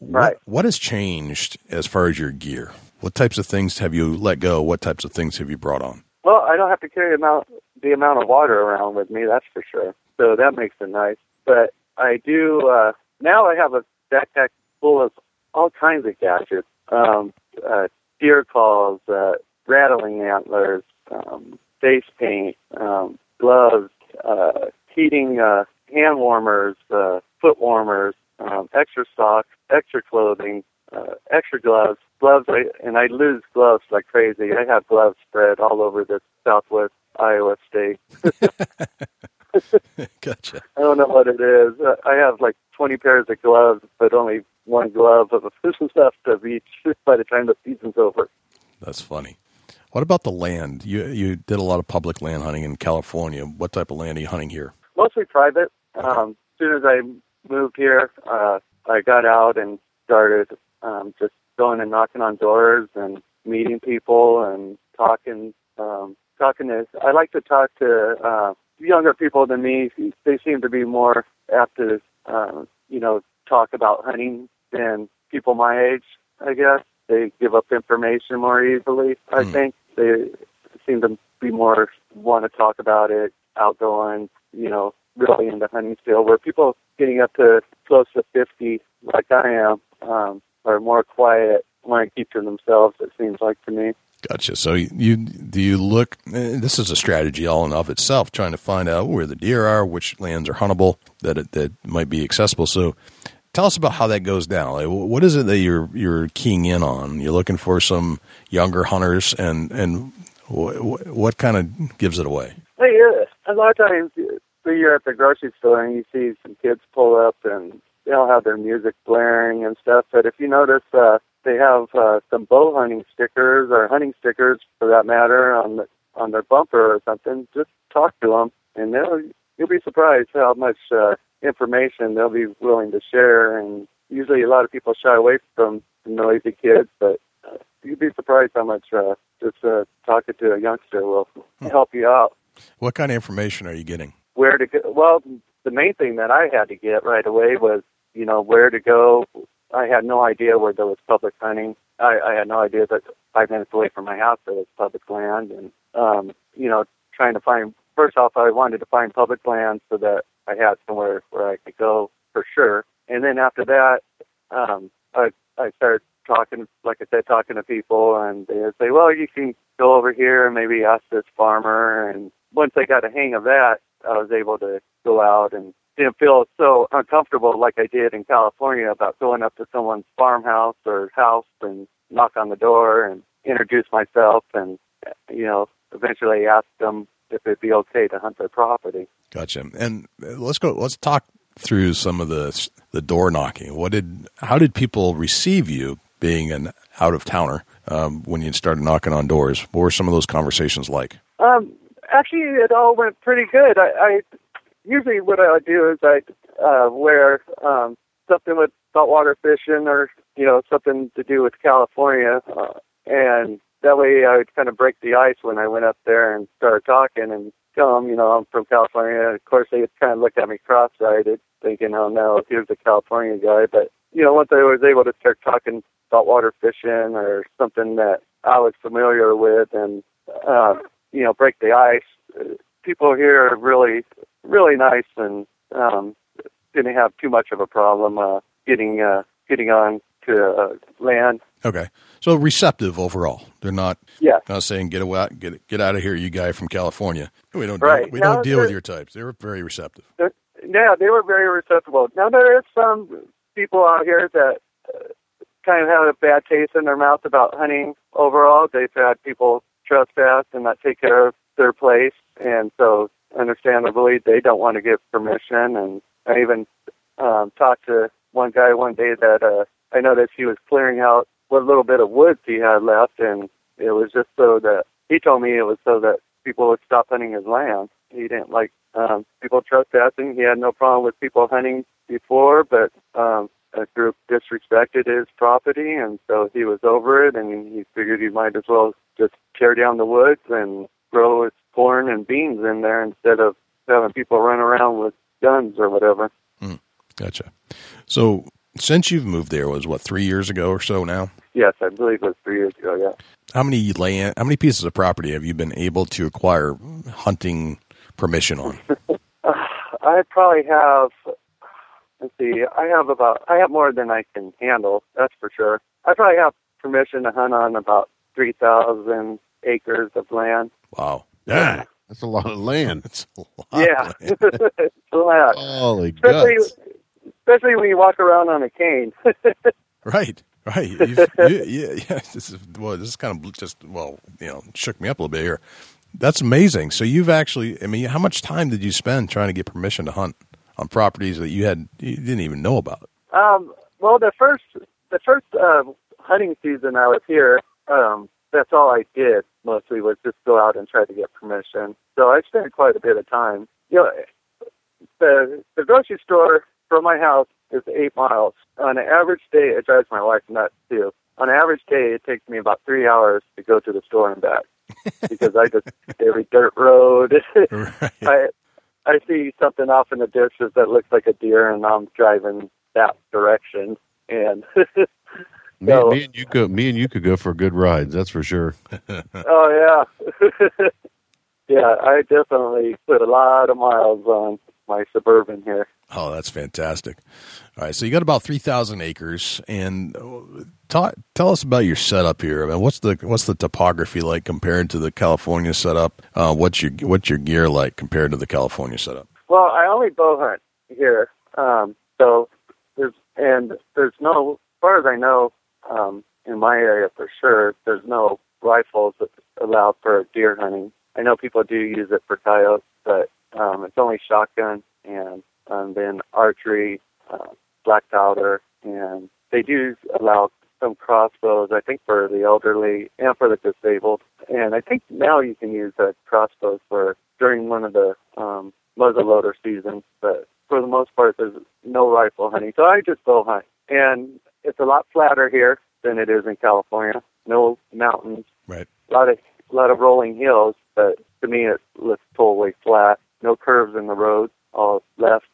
Right. What, what has changed as far as your gear? What types of things have you let go? What types of things have you brought on? Well, I don't have to carry amount, the amount of water around with me, that's for sure. So that makes it nice. But I do, uh, now I have a backpack full of all kinds of gadgets. Um, uh, deer calls, uh, rattling antlers, um, face paint, um, gloves, uh, heating, uh, hand warmers, uh, foot warmers, um, extra socks, extra clothing, uh, extra gloves, gloves, I, and I lose gloves like crazy. I have gloves spread all over the southwest Iowa state. [laughs] [laughs] [laughs] gotcha. I don't know what it is. Uh, I have like 20 pairs of gloves, but only one glove of a left of each [laughs] by the time the season's over. That's funny. What about the land? You you did a lot of public land hunting in California. What type of land are you hunting here? Mostly private. Um, as soon as I moved here, uh, I got out and started um, just going and knocking on doors and meeting people and talking. Um, talking to, I like to talk to uh, younger people than me. They seem to be more apt to, uh, you know, talk about hunting than people my age. I guess they give up information more easily. I Hmm. think they seem to be more want to talk about it, outgoing. You know, really into hunting still. Where people getting up to close to fifty, like I am, um, are more quiet, want to keep to themselves. It seems like to me. Gotcha. So you, do you look? eh, This is a strategy all in of itself, trying to find out where the deer are, which lands are huntable, that it, that might be accessible. So, tell us about how that goes down. Like, what is it that you're you're keying in on? You're looking for some younger hunters, and and wh- wh- what kind of gives it away? Hey, uh, a lot of times uh, you're at the grocery store and you see some kids pull up and they'll have their music blaring and stuff. But if you notice, uh, they have uh, some bow hunting stickers or hunting stickers, for that matter, on the, on their bumper or something. Just talk to them, and they'll you'll be surprised how much uh, information they'll be willing to share. And usually, a lot of people shy away from the noisy kids, but uh, you'd be surprised how much uh, just uh, talking to a youngster will help you out. What kind of information are you getting? Where to go? Well, the main thing that I had to get right away was, you know, where to go. I had no idea where there was public hunting. I, I had no idea that five minutes away from my house there was public land, and um, you know, trying to find. First off, I wanted to find public land so that I had somewhere where I could go for sure. And then after that, um, I I started talking, like I said, talking to people, and they would say, "Well, you can go over here and maybe ask this farmer." And once I got a hang of that, I was able to go out and didn't feel so uncomfortable like I did in California about going up to someone's farmhouse or house and knock on the door and introduce myself and you know eventually ask them if it'd be okay to hunt their property. Gotcha. And uh, let's go. Let's talk through some of the the door knocking. What did? How did people receive you being an out of towner um, when you started knocking on doors? What were some of those conversations like? Um, actually, it all went pretty good. I, I usually what I would do is I uh, wear um, something with saltwater fishing or you know something to do with California, uh, and that way I would kind of break the ice when I went up there and started talking and tell them, you know, I'm from California. Of course, they kind of looked at me cross-eyed, thinking, oh no, here's the California guy. But you know, once I was able to start talking saltwater fishing or something that I was familiar with, and uh, you know, break the ice, uh, people here are really, really nice and um, didn't have too much of a problem uh, getting uh, getting on to uh, land. Okay, so receptive overall. They're not Yeah. not saying get away, get get out of here, you guy from California. We don't Right. deal, we Now, don't deal with your types. They were very receptive. Yeah, they were very receptive. Now there is some people out here that uh, kind of have a bad taste in their mouth about hunting overall. They've had people trespass and not take care of their place, and so understandably they don't want to give permission. And I even um, talked to one guy one day that uh, I noticed he was clearing out what little bit of woods he had left, and it was just so that he told me it was so that people would stop hunting his land. He didn't like um, people trespassing. He had no problem with people hunting before, but um, a group disrespected his property, and so he was over it, and he figured he might as well just tear down the woods and grow his corn and beans in there instead of having people run around with guns or whatever. Mm, gotcha. So since you've moved there, was what three years ago or so now? Yes, I believe it was three years ago. Yeah. How many land? How many pieces of property have you been able to acquire hunting permission on? [laughs] I probably have. Let's see. I have about. I have more than I can handle. That's for sure. I probably have permission to hunt on about three thousand acres of land. Wow, Yeah, that's a lot of land. [laughs] that's a lot. yeah, of land. [laughs] it's a lot. Holy Especially, guts! especially when you walk around on a cane. [laughs] Right, right. You've, you, yeah, yeah. This is well. This is kind of just well, you know, shook me up a little bit here. That's amazing. So you've actually, I mean, how much time did you spend trying to get permission to hunt on properties that you had you didn't even know about? Um, well, the first the first uh, hunting season I was here, um, that's all I did mostly was just go out and try to get permission. So I spent quite a bit of time. You know, the the grocery store from my house is eight miles. On an average day, it drives my wife nuts too. On an average day, it takes me about three hours to go to the store and back [laughs] because I just every dirt road. Right. I I see something off in the distance that looks like a deer, and I'm driving that direction. And [laughs] Me, So- me and you go. Me and you could go for good rides. That's for sure. [laughs] oh yeah, [laughs] yeah, I definitely put a lot of miles on my suburban here. Oh, that's fantastic. All right, so you got about three thousand acres, and uh, ta- tell us about your setup here. I mean, what's the what's the topography like compared to the California setup? Uh, what's your what's your gear like compared to the California setup? Well, I only bow hunt here, um, so there's and there's no, as far as I know, um, in my area for sure, there's no rifles that allowed for deer hunting. I know people do use it for coyotes, but um, it's only shotgun and um, then archery, uh, black powder, and they do allow some crossbows. I think for the elderly and for the disabled, and I think now you can use a crossbows for during one of the um, muzzleloader seasons, but for the most part, there's no rifle hunting. So I just bow hunt, and it's a lot flatter here than it is in California. no mountains, Right. a lot of a lot of rolling hills, but to me it looks totally flat. No curves in the road, all left,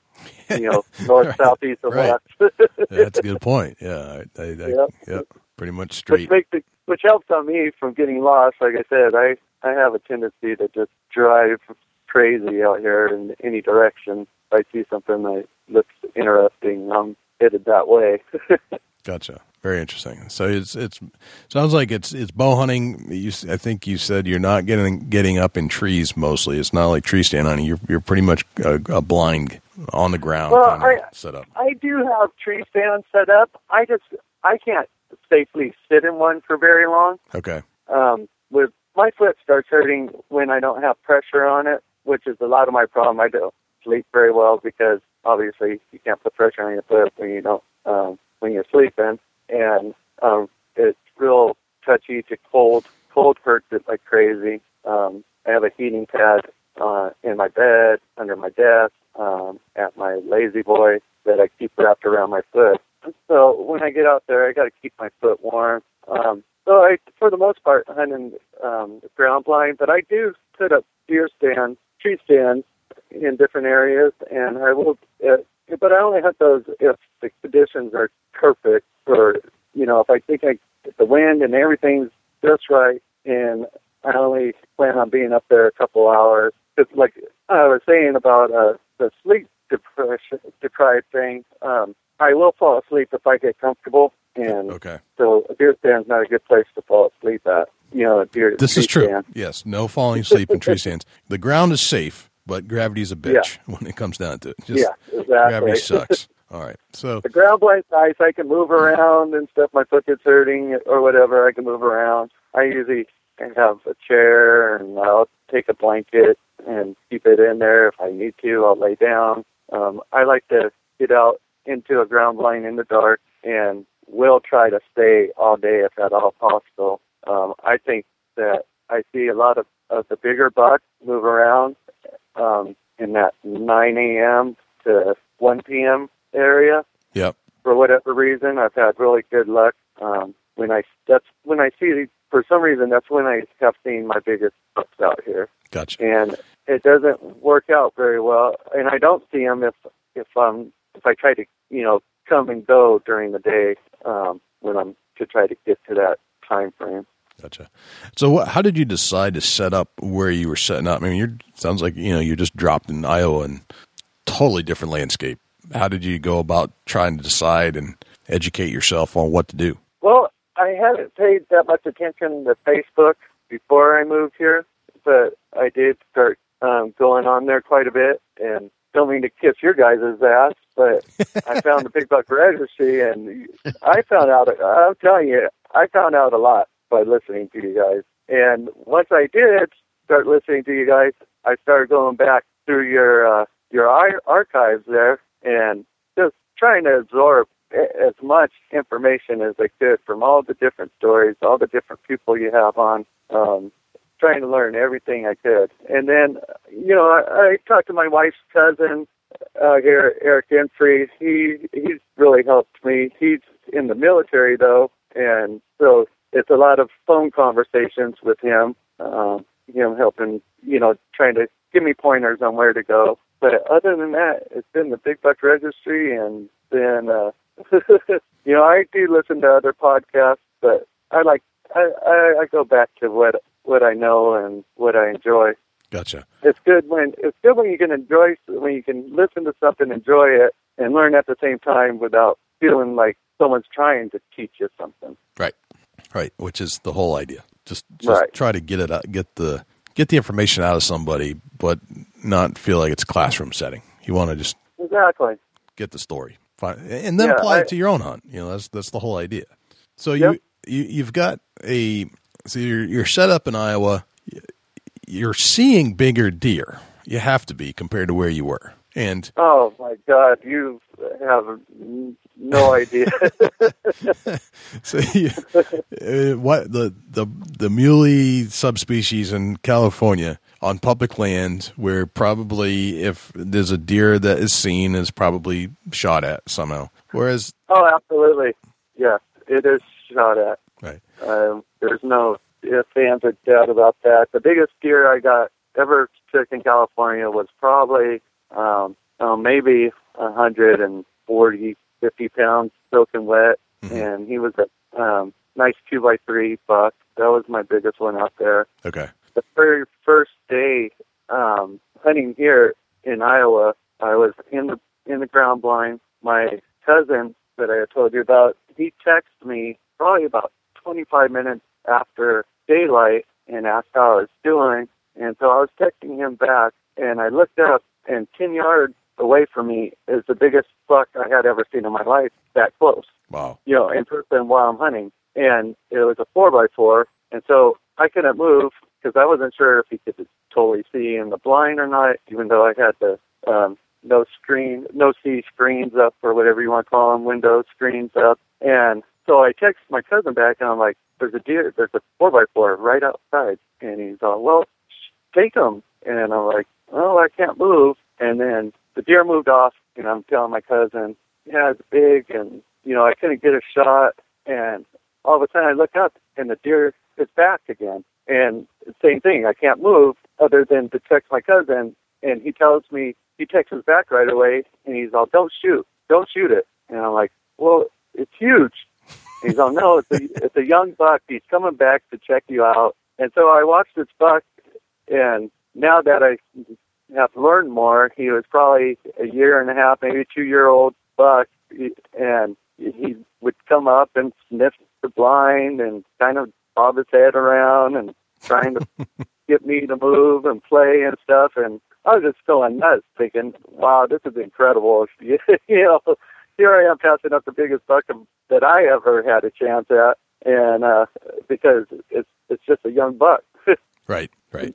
you know, [laughs] north, Right. south, east, or Right. west. That's a good point. Yeah. I, I, I, Yep. Yep. Pretty much straight. which makes it, which helps on me from getting lost. Like I said, I I have a tendency to just drive crazy out here in any direction. If I see something that looks interesting, I'm headed that way. [laughs] Gotcha. Very interesting. So it's it's sounds like it's it's bow hunting. You, s- I think you said you're not getting getting up in trees mostly. It's not like tree stand hunting. You're you're pretty much a, a blind on the ground Well, kind of I- set up. I do have tree stands set up. I just I can't safely sit in one for very long. Okay. um, with my foot starts hurting when I don't have pressure on it, which is a lot of my problem. I don't sleep very well because obviously you can't put pressure on your foot when you don't um, when you're sleeping, and um, it's real touchy to cold. Cold hurts it like crazy. Um, I have a heating pad uh, in my bed, under my desk, um, at my lazy boy that I keep wrapped around my foot. So when I get out there, I got to keep my foot warm. Um, so I, for the most part, hunt in um, ground blind, but I do put up deer stands, tree stands in different areas, and I will. Uh, but I only hunt those if the conditions are perfect, or you know, if I think I if the wind and everything's just right, and I only plan on being up there a couple hours. It's like I was saying about uh, the sleep depression, deprived thing. Um, I will fall asleep if I get comfortable, and Okay. so a deer stand's not a good place to fall asleep at. You know, a deer. This is true. stand. Yes. No falling asleep in tree [laughs] stands. The ground is safe, but gravity's a bitch [laughs] when it comes down to it. Just, yeah, exactly. Gravity sucks. [laughs] All right. So the ground blind's nice. I can move around and stuff. My foot gets hurting or whatever. I can move around. I usually have a chair and I'll take a blanket and keep it in there. If I need to, I'll lay down. Um, I like to get out into a ground blind in the dark and will try to stay all day if at all possible. Um, I think that I see a lot of, of the bigger bucks move around um, in that 9 a.m. to 1 p.m. area yep. for whatever reason. I've had really good luck. Um, when I that's when I see for some reason that's when I have seen my biggest bucks out here, Gotcha. and it doesn't work out very well. And I don't see them if if um if I try to you know come and go during the day um, when I'm to try to get to that time frame. Gotcha. So, how did you decide to set up where you were setting up? I mean, you're sounds like you know you just dropped in Iowa and totally different landscape. How did you go about trying to decide and educate yourself on what to do? Well, I hadn't paid that much attention to Facebook before I moved here, but I did start um, going on there quite a bit and don't mean to kiss your guys' ass, but I found the Big Buck Registry and I found out, I'm telling you, I found out a lot by listening to you guys. And once I did start listening to you guys, I started going back through your, uh, your ar- archives there and just trying to absorb as much information as I could from all the different stories, all the different people you have on, um, trying to learn everything I could. And then, you know, I, I talked to my wife's cousin uh, here, Eric Infrey. He he's really helped me. He's in the military though, and so it's a lot of phone conversations with him. Um, him helping, you know, trying to give me pointers on where to go. But other than that, it's been the Big Buck Registry and then, uh, [laughs] you know, I do listen to other podcasts, but I like, I, I, I go back to what, what I know and what I enjoy. Gotcha. It's good when, it's good when you can enjoy, when you can listen to something, enjoy it, and learn at the same time without feeling like someone's trying to teach you something. Right. Right. Which is the whole idea. Just, just Right. try to get it out, get the get the information out of somebody, but not feel like it's a classroom setting. You want to just Exactly. get the story, Find, and then Yeah, apply I- it to your own hunt. You know, that's that's the whole idea. So Yep. you, you you've got a so you're you're set up in Iowa. You're seeing bigger deer. You have to be compared to where you were, and Oh my God, you have no idea. [laughs] so you, uh, what the the the muley subspecies in California on public land, where probably if there's a deer that is seen, is probably shot at somehow. Whereas oh, absolutely. yeah, it is shot at. Right. Um, there's no ifs, ands, or doubt about that. The biggest deer I got ever took in California was probably um, oh, maybe hundred and forty, fifty pounds soaking wet, Mhm. and he was a um, nice two by three buck. That was my biggest one out there Okay. the very first day um, hunting here in Iowa, I was in the in the ground blind. My cousin that I had told you about, he texted me probably about 25 minutes after daylight and asked how I was doing. And so I was texting him back, and I looked up, and 10 yards away from me is the biggest buck I had ever seen in my life. That close Wow. you know, in person while I'm hunting. And it was a four by four, and so I couldn't move because I wasn't sure if he could totally see in the blind or not, even though I had the um, no screen, no see screens up or whatever you want to call them, window screens up. And so I text my cousin back, and I'm like, "There's a deer, there's a four by four right outside," and he's all, "Well, take him." And I'm like, "Oh, I can't move." And then the deer moved off, and I'm telling my cousin, "Yeah, it's big," and you know, I couldn't get a shot, and all of a sudden I look up, and the deer is back again. And same thing, I can't move other than to text my cousin, and he tells me he texts us back right away, and he's all, "Don't shoot, don't shoot it." And I'm like, "Well, it's huge." And he's all, "No, it's a it's a young buck. He's coming back to check you out." And so I watched this buck, and now that I have learned more, he was probably a year and a half, maybe two year old buck, and he would come up and sniff the blind and kind of bob his head around and trying to [laughs] get me to move and play and stuff. And I was just going nuts, thinking, "Wow, this is incredible!" [laughs] you know, here I am passing up the biggest buck that I ever had a chance at, and uh, because it's it's just a young buck. [laughs] Right. Right.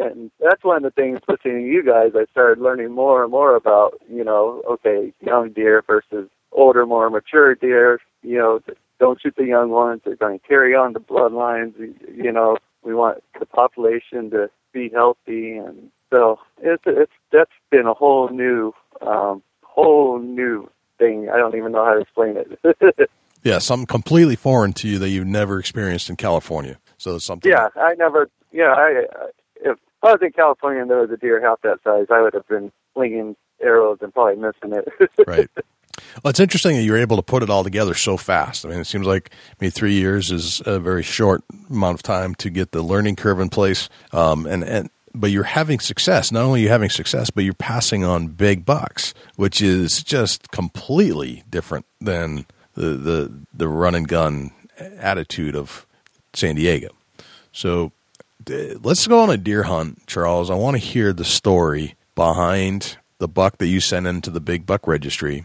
And that's one of the things listening to you guys I started learning more and more about, you know, okay, young deer versus older, more mature deer, you know, don't shoot the young ones, they're going to carry on the bloodlines, you know, we want the population to be healthy and so it's it's that's been a whole new um whole new thing. I don't even know how to explain it. [laughs] Yeah, something completely foreign to you that you've never experienced in California. So something. Yeah, I never. Yeah, I if I was in California and there was a deer half that size, I would have been flinging arrows and probably missing it. [laughs] right. Well, it's interesting that you're able to put it all together so fast. I mean, it seems like maybe three years is a very short amount of time to get the learning curve in place. Um, and and but you're having success. Not only are you having success, but you're passing on big bucks, which is just completely different than the the the run and gun attitude of San Diego. So let's go on a deer hunt, Charles. I want to hear the story behind the buck that you sent into the big buck registry.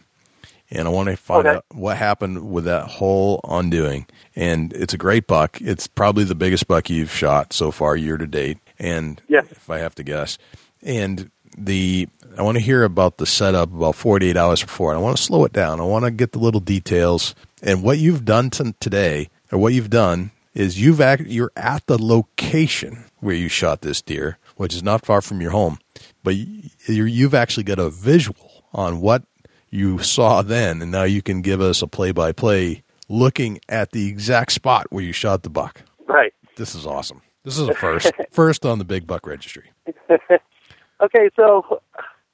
And I want to find Okay. out what happened with that whole undoing. And it's a great buck. It's probably the biggest buck you've shot so far year to date. And Yes. if I have to guess. And the I want to hear about the setup about 48 hours before. And I want to slow it down. I want to get the little details. And what you've done to today, or what you've done, is you've act, you're at the location where you shot this deer, which is not far from your home, but you- you're, you've actually got a visual on what you saw then, and now you can give us a play-by-play looking at the exact spot where you shot the buck. right. This is awesome. This is a [laughs] first, first on the big buck registry. [laughs] Okay, so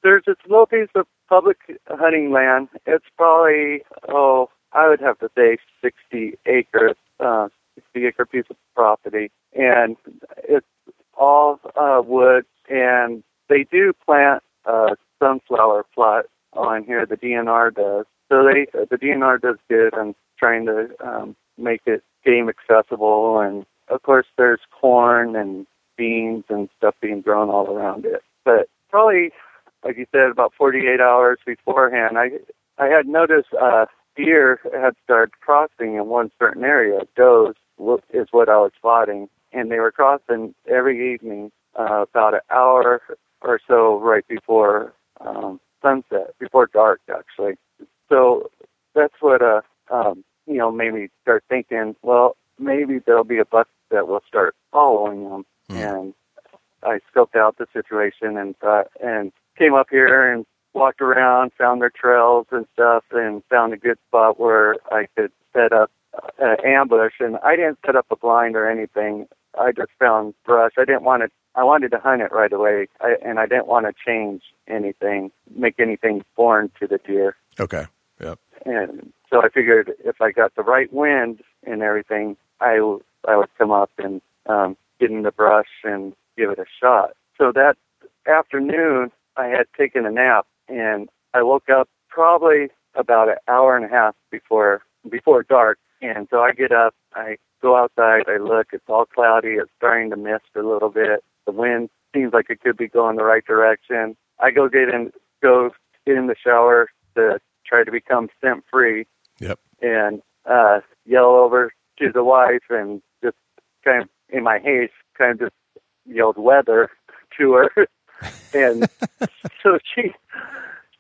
there's this little piece of public hunting land. It's probably oh, I would have to say 60 acres, uh, 60 acre piece of property, and it's all uh, wood. And they do plant uh, sunflower plot on here. The DNR does. So they the DNR does good on trying to um, make it game accessible. And of course, there's corn and beans and stuff being grown all around it. But probably, like you said, about 48 hours beforehand, I I had noticed uh, deer had started crossing in one certain area. Does is what I was spotting, and they were crossing every evening, uh, about an hour or so right before um, sunset, before dark, actually. So that's what uh, um, you know made me start thinking. Well, maybe there'll be a buck that will start following them, and I scoped out the situation and thought, and came up here and walked around, found their trails and stuff, and found a good spot where I could set up uh, ambush, and I didn't set up a blind or anything. I just found brush. I didn't want to. I wanted to hunt it right away, I, and I didn't want to change anything, make anything foreign to the deer. Okay. Yep. And so I figured if I got the right wind and everything, I I would come up and um, get in the brush and give it a shot. So that afternoon, I had taken a nap, and I woke up probably about an hour and a half before before dark. And so I get up, I go outside, I look, it's all cloudy, it's starting to mist a little bit. The wind seems like it could be going the right direction. I go get in go get in the shower to try to become scent free Yep. and uh yell over to the wife and just kind of in my haste kind of just yelled weather [laughs] to her and [laughs] so she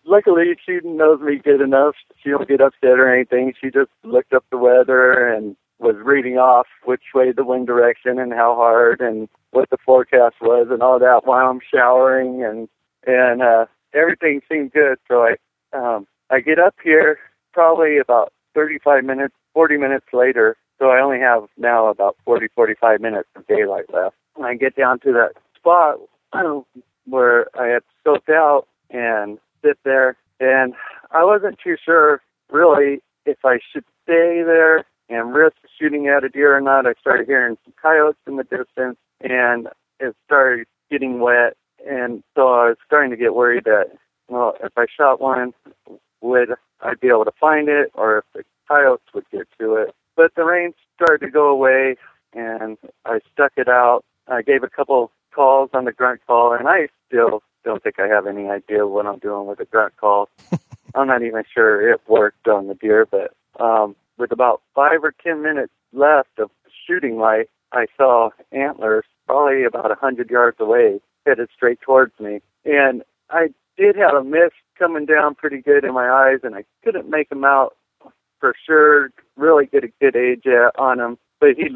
luckily she knows me good enough. She don't get upset or anything. She just looked up the weather and was reading off which way the wind direction and how hard and what the forecast was and all that while I'm showering and and uh everything seemed good. So I um I get up here probably about 35 minutes 40 minutes later. So I only have now about 40 45 minutes of daylight left. When I get down to that spot [clears throat] where I had scoped out and sit there and I wasn't too sure really if I should stay there and risk shooting at a deer or not. I started hearing some coyotes in the distance and it started getting wet and so I was starting to get worried that well if I shot one would I be able to find it or if the coyotes would get to it. But the rain started to go away and I stuck it out. I gave a couple calls on the grunt call and I still don't think I have any idea what I'm doing with the grunt call. [laughs] I'm not even sure it worked on the deer, but um, with about five or ten minutes left of shooting light, I saw antlers probably about a hundred yards away, headed straight towards me. And I did have a mist coming down pretty good in my eyes, and I couldn't make them out for sure. Really get a good age on him, but he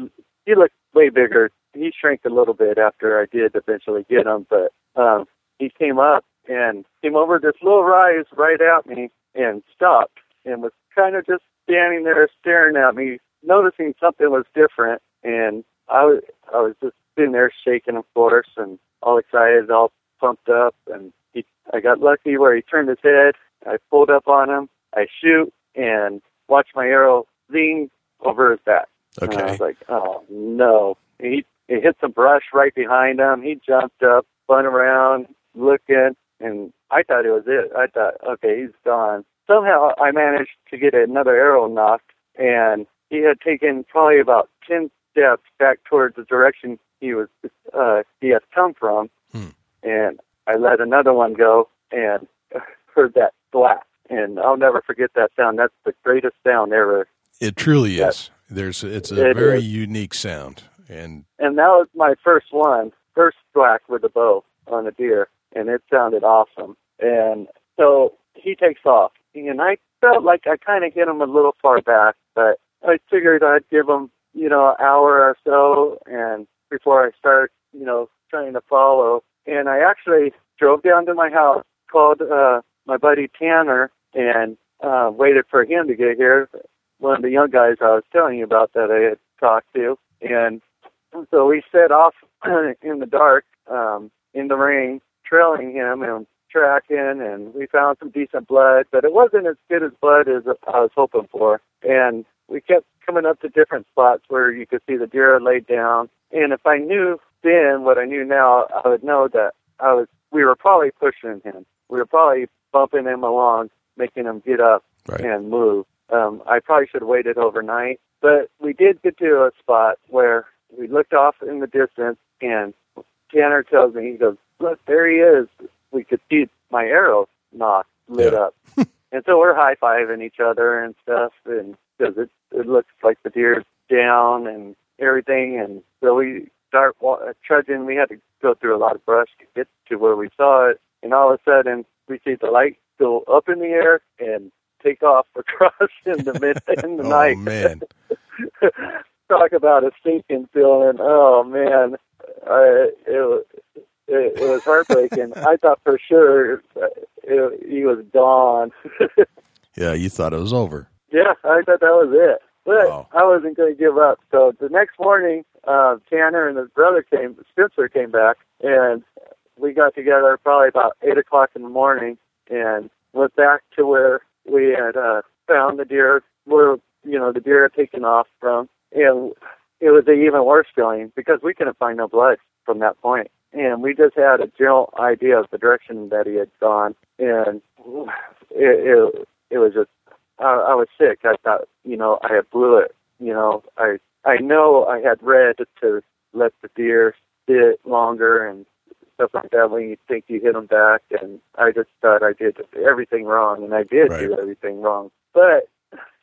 he looked way bigger. He shrank a little bit after I did eventually get him, but um, he came up and came over this little rise right at me and stopped and was kind of just standing there staring at me, noticing something was different. And I was I was just sitting there shaking, of course, and all excited, all pumped up. And he, I got lucky where he turned his head. I pulled up on him. I shoot and watch my arrow zing over his back. And I Okay. was like, oh no. He he hit some brush right behind him. He jumped up, spun around, looking, and I thought it was it. I thought, okay, he's gone. Somehow I managed to get another arrow nocked, and he had taken probably about ten steps back towards the direction he was uh, he had come from, Hmm. and I let another one go and [laughs] heard that slap. And I'll never forget that sound. That's the greatest sound ever It truly That- is. There's it's a It very is. unique sound, and and that was my first one, first whack with a bow on a deer, and it sounded awesome. And so he takes off, and I felt like I kind of hit him a little far back, but I figured I'd give him, you know, an hour or so, and before I start, you know, trying to follow. And I actually drove down to my house, called uh, my buddy Tanner, and uh, waited for him to get here. One of the young guys I was telling you about that I had talked to, and so we set off [clears throat] in the dark, um, in the rain, trailing him and tracking, and we found some decent blood, but it wasn't as good as blood as I was hoping for. And we kept coming up to different spots where you could see the deer laid down. And if I knew then what I knew now, I would know that I was we were probably pushing him. We were probably bumping him along, making him get up right. and move. Um, I probably should have waited overnight, but we did get to a spot where we looked off in the distance, and Tanner tells me, he goes, "Look, there he is." We could see my arrow nock lit Yeah. up, [laughs] and so we're high fiving each other and stuff, and because it it looks like the deer's down and everything, and so we start wa- uh, trudging. We had to go through a lot of brush to get to where we saw it, and all of a sudden we see the light go up in the air and take off across [laughs] in the mid in the [laughs] oh night. man, Talk about a sinking feeling. Oh man, I, it was it, it was heartbreaking. I thought for sure uh, it, he was gone. [laughs] yeah, you thought it was over. yeah, I thought that was it. But Wow. I wasn't going to give up. So the next morning, uh, Tanner and his brother came, Spencer came back, and we got together probably about 8 o'clock in the morning and went back to where we had uh, found the deer, where, you know, the deer had taken off from. And it was an even worse feeling because we couldn't find no blood from that point. And we just had a general idea of the direction that he had gone. And it, it, it was just I, I was sick. I thought, you know, I had blew it. You know, I I know I had read to let the deer sit longer and stuff like that when you think you hit them back. And I just thought I did everything wrong, and I did Right. do everything wrong. But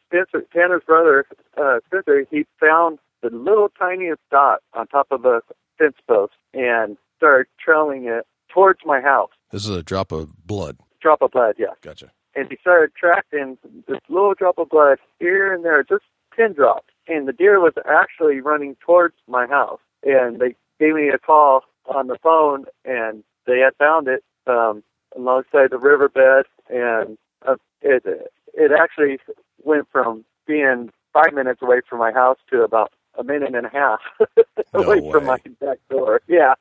Spencer, Tanner's brother, uh, Spencer, he found the little tiniest dot on top of a fence post and started trailing it towards my house. This is a drop of blood. Drop of blood, yeah Gotcha. and he started tracking this little drop of blood here and there, just pin drops. And the deer was actually running towards my house. And they gave me a call on the phone, and they had found it um, alongside the riverbed. And uh, it it actually went from being five minutes away from my house to about a minute and a half [laughs] No away from my back door. [laughs] Yeah.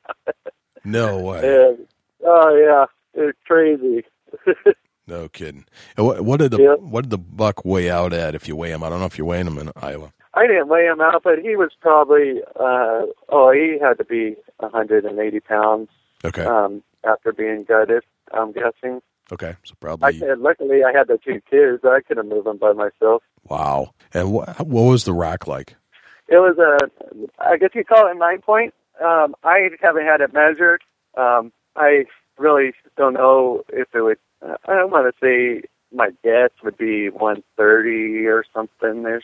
No [laughs] way. And, oh yeah, it's crazy. No kidding. And what, what did the Yeah. what did the buck weigh out at if you weigh him? I don't know if you're weighing him in Iowa. I didn't weigh him out, but he was probably uh oh he had to be hundred and eighty pounds Okay. um after being gutted, I'm guessing. okay. So probably I said luckily I had the two kids, I could have moved them by myself. wow. And what what was the rack like? It was a I guess you call it a nine point. Um I haven't had it measured. Um I really don't know if it would uh, I don't want to say my guess would be 130 or something ish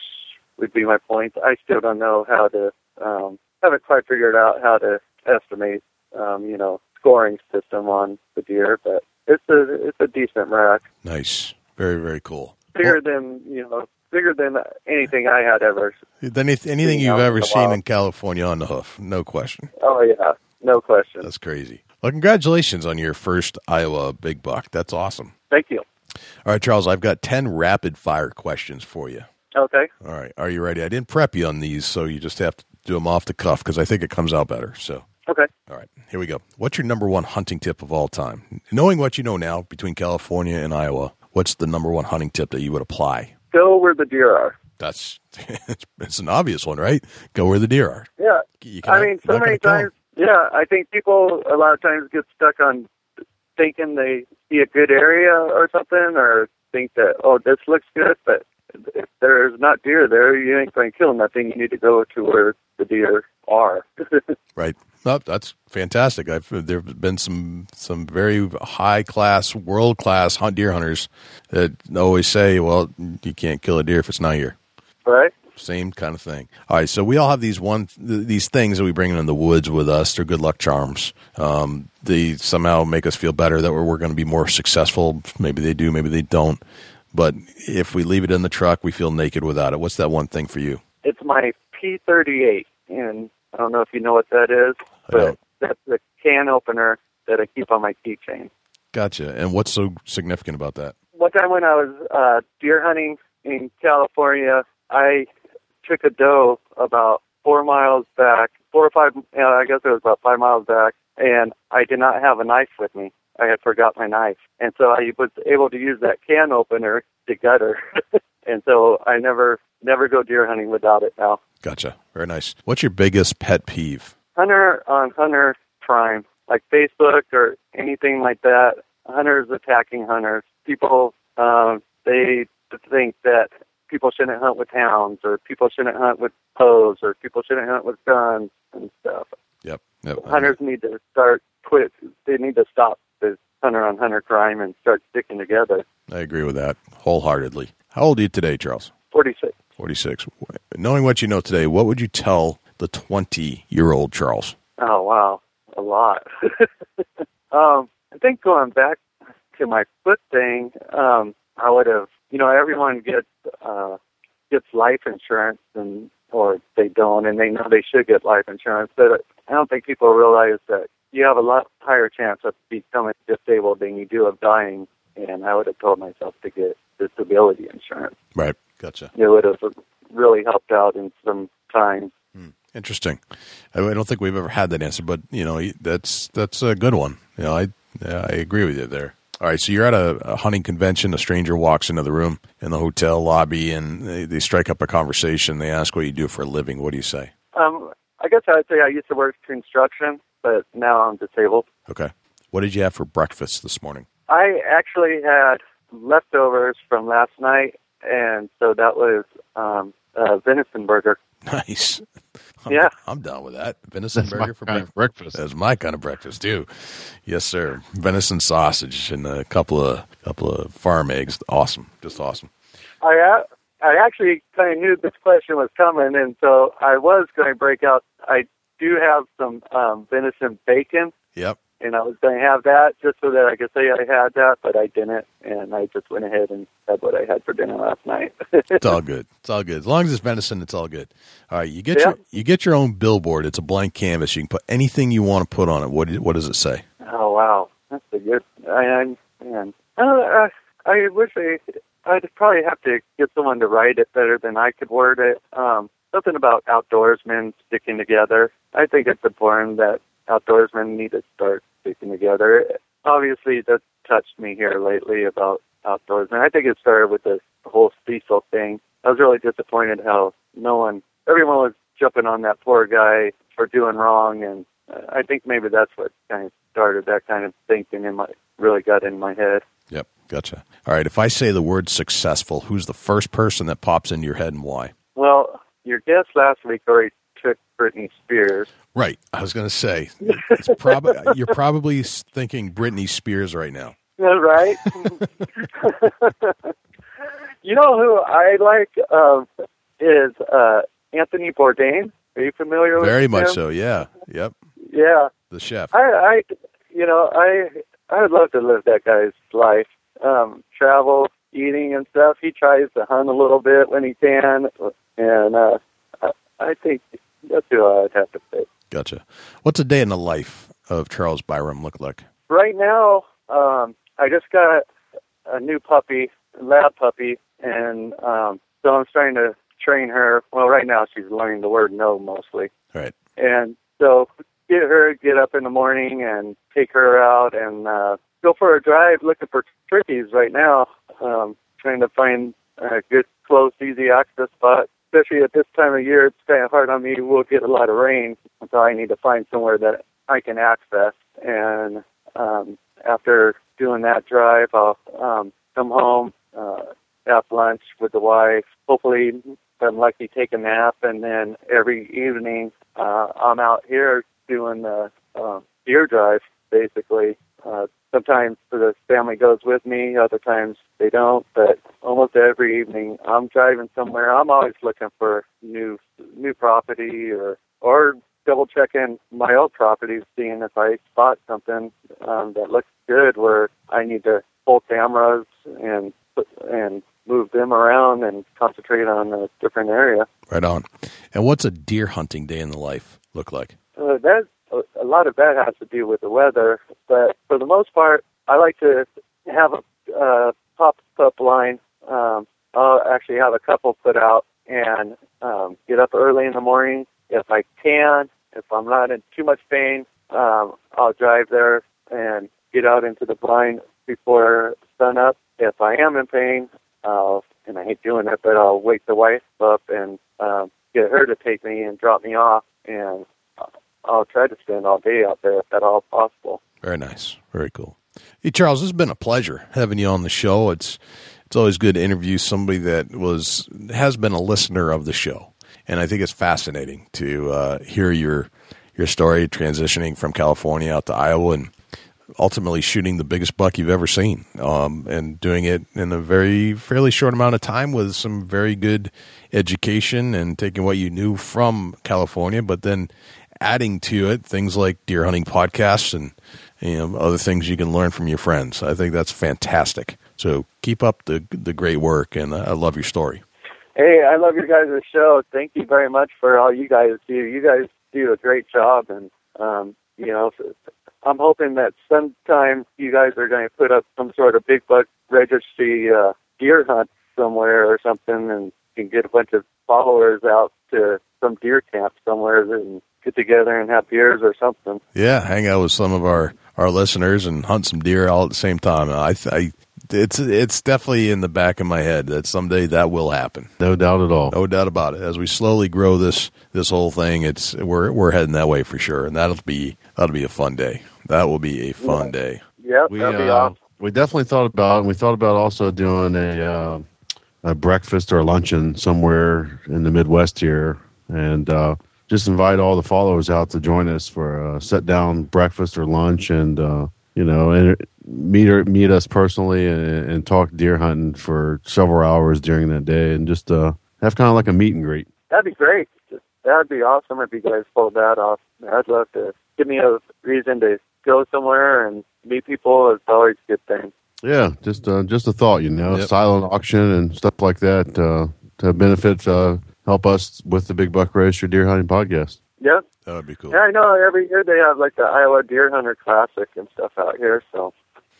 would be my point. I still don't know how to um haven't quite figured out how to estimate um you know scoring system on the deer, but it's a it's a decent rack. Nice. Very very cool. Bigger than, you know, bigger than anything I had ever. [laughs] Than anything you've ever seen in California on the hoof. No question. Oh yeah, no question. That's crazy. Well, congratulations on your first Iowa big buck. That's awesome. Thank you. All right, Charles, I've got 10 rapid fire questions for you. Okay. All right. Are you ready? I didn't prep you on these, so you just have to do them off the cuff because I think it comes out better. So, Okay. all right, here we go. What's your number one hunting tip of all time? Knowing what you know now between California and Iowa, what's the number one hunting tip that you would apply? Go where the deer are. That's [laughs] it's an obvious one, right? Go where the deer are. Yeah. You I mean, so many times. Yeah, I think people a lot of times get stuck on thinking they see a good area or something, or think that oh this looks good, but if there's not deer there, you ain't going to kill nothing. You need to go to where the deer are. [laughs] Right. No, that's fantastic. I've there have been some some very high class, world class hunt deer hunters that always say, "Well, you can't kill a deer if it's not here." right? Same kind of thing. All right, so we all have these one th- these things that we bring in the woods with us. They're good luck charms. Um, they somehow make us feel better that we're, we're going to be more successful. Maybe they do, maybe they don't. But if we leave it in the truck, we feel naked without it. What's that one thing for you? It's my P38, and I don't know if you know what that is, but that's the can opener that I keep on my keychain. Gotcha. And what's so significant about that? one time when I was uh, deer hunting in California, I took a doe about four miles back, four or five, uh, I guess it was about five miles back, and I did not have a knife with me. I had forgot my knife, and so I was able to use that can opener to gut her, [laughs] and so I never never go deer hunting without it now. Gotcha. Very nice. What's your biggest pet peeve? Hunter on hunter crime, like Facebook or anything like that. Hunters attacking hunters. People, um, they think that people shouldn't hunt with hounds, or people shouldn't hunt with bows, or people shouldn't hunt with guns and stuff. Yep. yep. Hunters need to start quit. They need to stop hunter on hunter crime and start sticking together. I agree with that wholeheartedly. How old are you today, Charles? Forty six. 46. Knowing what you know today, what would you tell the 20 year old Charles? Oh wow, a lot. [laughs] um, I think going back to my foot thing, um, I would have, you know, everyone gets uh, gets life insurance, and or they don't, and they know they should get life insurance, but I don't think people realize that you have a lot higher chance of becoming disabled than you do of dying. And I would have told myself to get disability insurance Right. Gotcha. it would have really helped out in some times. Interesting. I I don't think we've ever had that answer, but you know that's that's a good one. You know, I yeah, I agree with you there. All right, so you're at a, a hunting convention. A stranger walks into the room in the hotel lobby, and they, they strike up a conversation. They ask what you do for a living. What do you say? Um, I guess I'd say I used to work construction, but now I'm disabled. Okay. What did you have for breakfast this morning? I actually had leftovers from last night, and so that was um, a venison burger. Nice. [laughs] I'm, Yeah. I'm down with that. Venison That's my burger for kind of breakfast. breakfast. That's my kind of breakfast too. Yes, sir. Venison sausage and a couple of couple of farm eggs. Awesome. Just awesome. I I actually kind of knew this question was coming, and so I was going to break out. I do have some um, venison bacon, Yep. and I was going to have that just so that I could say I had that, but I didn't, and I just went ahead and had what I had for dinner last night. [laughs] It's all good. It's all good. As long as it's venison, it's all good. All right, you get Yeah. your you get your own billboard. It's a blank canvas. You can put anything you want to put on it. What what does it say? oh wow, that's a good. I, I man, uh, I, I wish I. I'd probably have to get someone to write it better than I could word it. Um, something about outdoorsmen sticking together. I think it's important that outdoorsmen need to start sticking together. Obviously, that's touched me here lately about outdoorsmen. I think it started with the whole Cecil thing. I was really disappointed how no one, everyone was jumping on that poor guy for doing wrong, and I think maybe that's what kind of started that kind of thinking in my really got in my head. Yep, gotcha. All right, if I say the word successful, who's the first person that pops into your head and why? Well, your guest last week already took Britney Spears. Right. I was going to say it's probably [laughs] you're probably thinking Britney Spears right now. [laughs] Right? [laughs] you know who I like um, is uh, Anthony Bourdain. Are you familiar with him? Very him? much so. Yeah. Yep. Yeah, The chef. I, I, you know, I, I would love to live that guy's life. Um, travel, eating and stuff. He tries to hunt a little bit when he can, and uh, I, think that's who I'd have to pick. Gotcha. What's a day in the life of Charles Byrum look like? Right now, um, I just got a new puppy, a lab puppy, and um, so I'm starting to train her. Well, right now she's learning the word no mostly, Right. and so get her, get up in the morning, and take her out and uh, go for a drive looking for turkeys. Right now, um, trying to find a good, close, easy access spot. Especially at this time of year, it's kind of hard on me. We'll get a lot of rain, so I need to find somewhere that I can access. And um, after doing that drive, I'll um, come home, uh, have lunch with the wife. Hopefully, if I'm lucky, take a nap, and then every evening uh, I'm out here doing the uh, deer drive. Basically, uh, sometimes the family goes with me, other times they don't. But almost every evening, I'm driving somewhere. I'm always looking for new new property or or double checking my old properties, seeing if I spot something um, that looks good where I need to pull cameras and put, and move them around and concentrate on a different area. Right on. And what's a deer hunting day in the life look like? Uh, that a, lot of that has to do with the weather, but for the most part, I like to have a uh, pop up blind. Um, I'll actually have a couple put out and um, get up early in the morning if I can. If I'm not in too much pain, um, I'll drive there and get out into the blind before sun up. If I am in pain, I'll, and I hate doing it, but I'll wake the wife up and um, get her to take me and drop me off, and I'll try to spend all day out there if at all possible. Very nice. Very cool. Hey Charles, it's been a pleasure having you on the show. It's it's always good to interview somebody that was has been a listener of the show, and I think it's fascinating to uh, hear your your story transitioning from California out to Iowa and ultimately shooting the biggest buck you've ever seen, um, and doing it in a very fairly short amount of time with some very good education and taking what you knew from California, but then adding to it things like deer hunting podcasts and you know other things you can learn from your friends. I think that's fantastic. So keep up the the great work, and I love your story. Hey, I love your guys' show. Thank you very much for all you guys do. You guys do a great job, and um, you know, I'm hoping that sometime you guys are going to put up some sort of big buck registry uh, deer hunt somewhere or something, and can get a bunch of followers out to some deer camp somewhere and get together and have beers or something. Yeah, hang out with some of our our listeners and hunt some deer all at the same time. I, I it's it's definitely in the back of my head that someday that will happen. No doubt at all. No doubt about it. As we slowly grow this this whole thing, it's we're we're heading that way for sure, and that'll be that'll be a fun day. That will be a fun Yeah. day. Yep, We, that'd be uh, awesome. we definitely thought about, and we thought about also doing a, uh, a breakfast or luncheon somewhere in the Midwest here, and uh, just invite all the followers out to join us for a sit down breakfast or lunch, and uh, you know, and meet or, meet us personally and, and talk deer hunting for several hours during that day, and just uh, have kind of like a meet and greet. That'd be great. That'd be awesome if you guys pulled that off. I'd love to give me a reason to go somewhere and meet people. It's always a good thing. Yeah, just uh, just a thought, you know, Yep. silent auction and stuff like that uh, to benefit uh, help us with the Big Buck Registry Deer Hunting Podcast. Yeah, That would be cool. Yeah, I know. Every year they have like the Iowa Deer Hunter Classic and stuff out here. So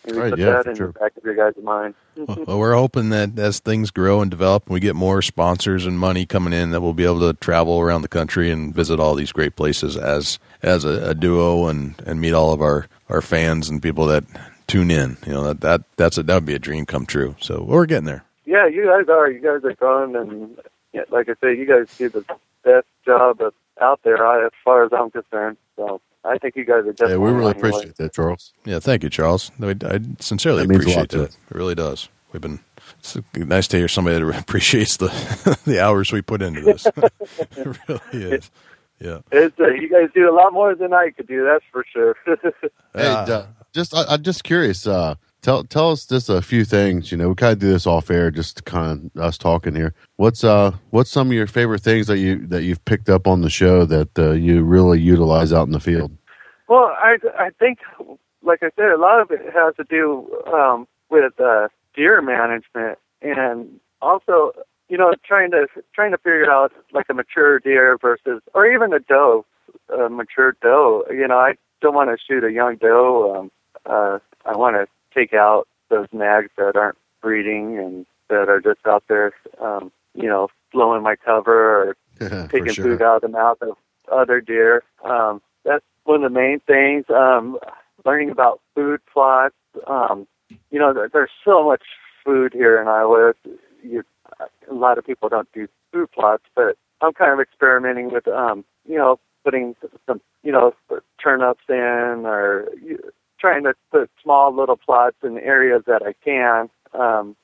maybe Right, put yeah, that in sure. the back of your guys' mind. [laughs] Well, we're hoping that as things grow and develop, and we get more sponsors and money coming in, that we'll be able to travel around the country and visit all these great places as as a, a duo and, and meet all of our, our fans and people that tune in. You know that that that's a, that would be a dream come true. So we're getting there. Yeah, you guys are. You guys are growing, and yeah, like I say, you guys do the best job of, out there, I, as far as I'm concerned. So I think you guys are definitely. Yeah, we really on your way. appreciate that, Charles. Yeah, thank you, Charles. I, I sincerely That means a appreciate lot to that. us. It really does. We've been it's nice to hear somebody that [laughs] appreciates the [laughs] the hours we put into this. [laughs] it really is. Yeah. It's, uh, you guys do a lot more than I could do. That's for sure. Hey, uh, just I, I'm just curious. Uh, tell tell us just a few things. You know, we kind of do this off air, just kind of us talking here. What's uh what's some of your favorite things that you that you've picked up on the show that uh, you really utilize out in the field? Well, I I think, like I said, a lot of it has to do um, with uh, deer management, and also, you know, trying to trying to figure out like a mature deer versus, or even a doe, a mature doe. You know, I don't want to shoot a young doe. Um, uh, I want to take out those nags that aren't breeding and that are just out there, um, you know, blowing my cover or [laughs] For taking sure. food out of the mouth of other deer. Um, that's one of the main things. Um, learning about food plots. Um, you know, there, there's so much food here in Iowa. You, a lot of people don't do food plots, but I'm kind of experimenting with, um, you know, putting some, you know, turnips in or you, trying to put small little plots in areas that I can, um,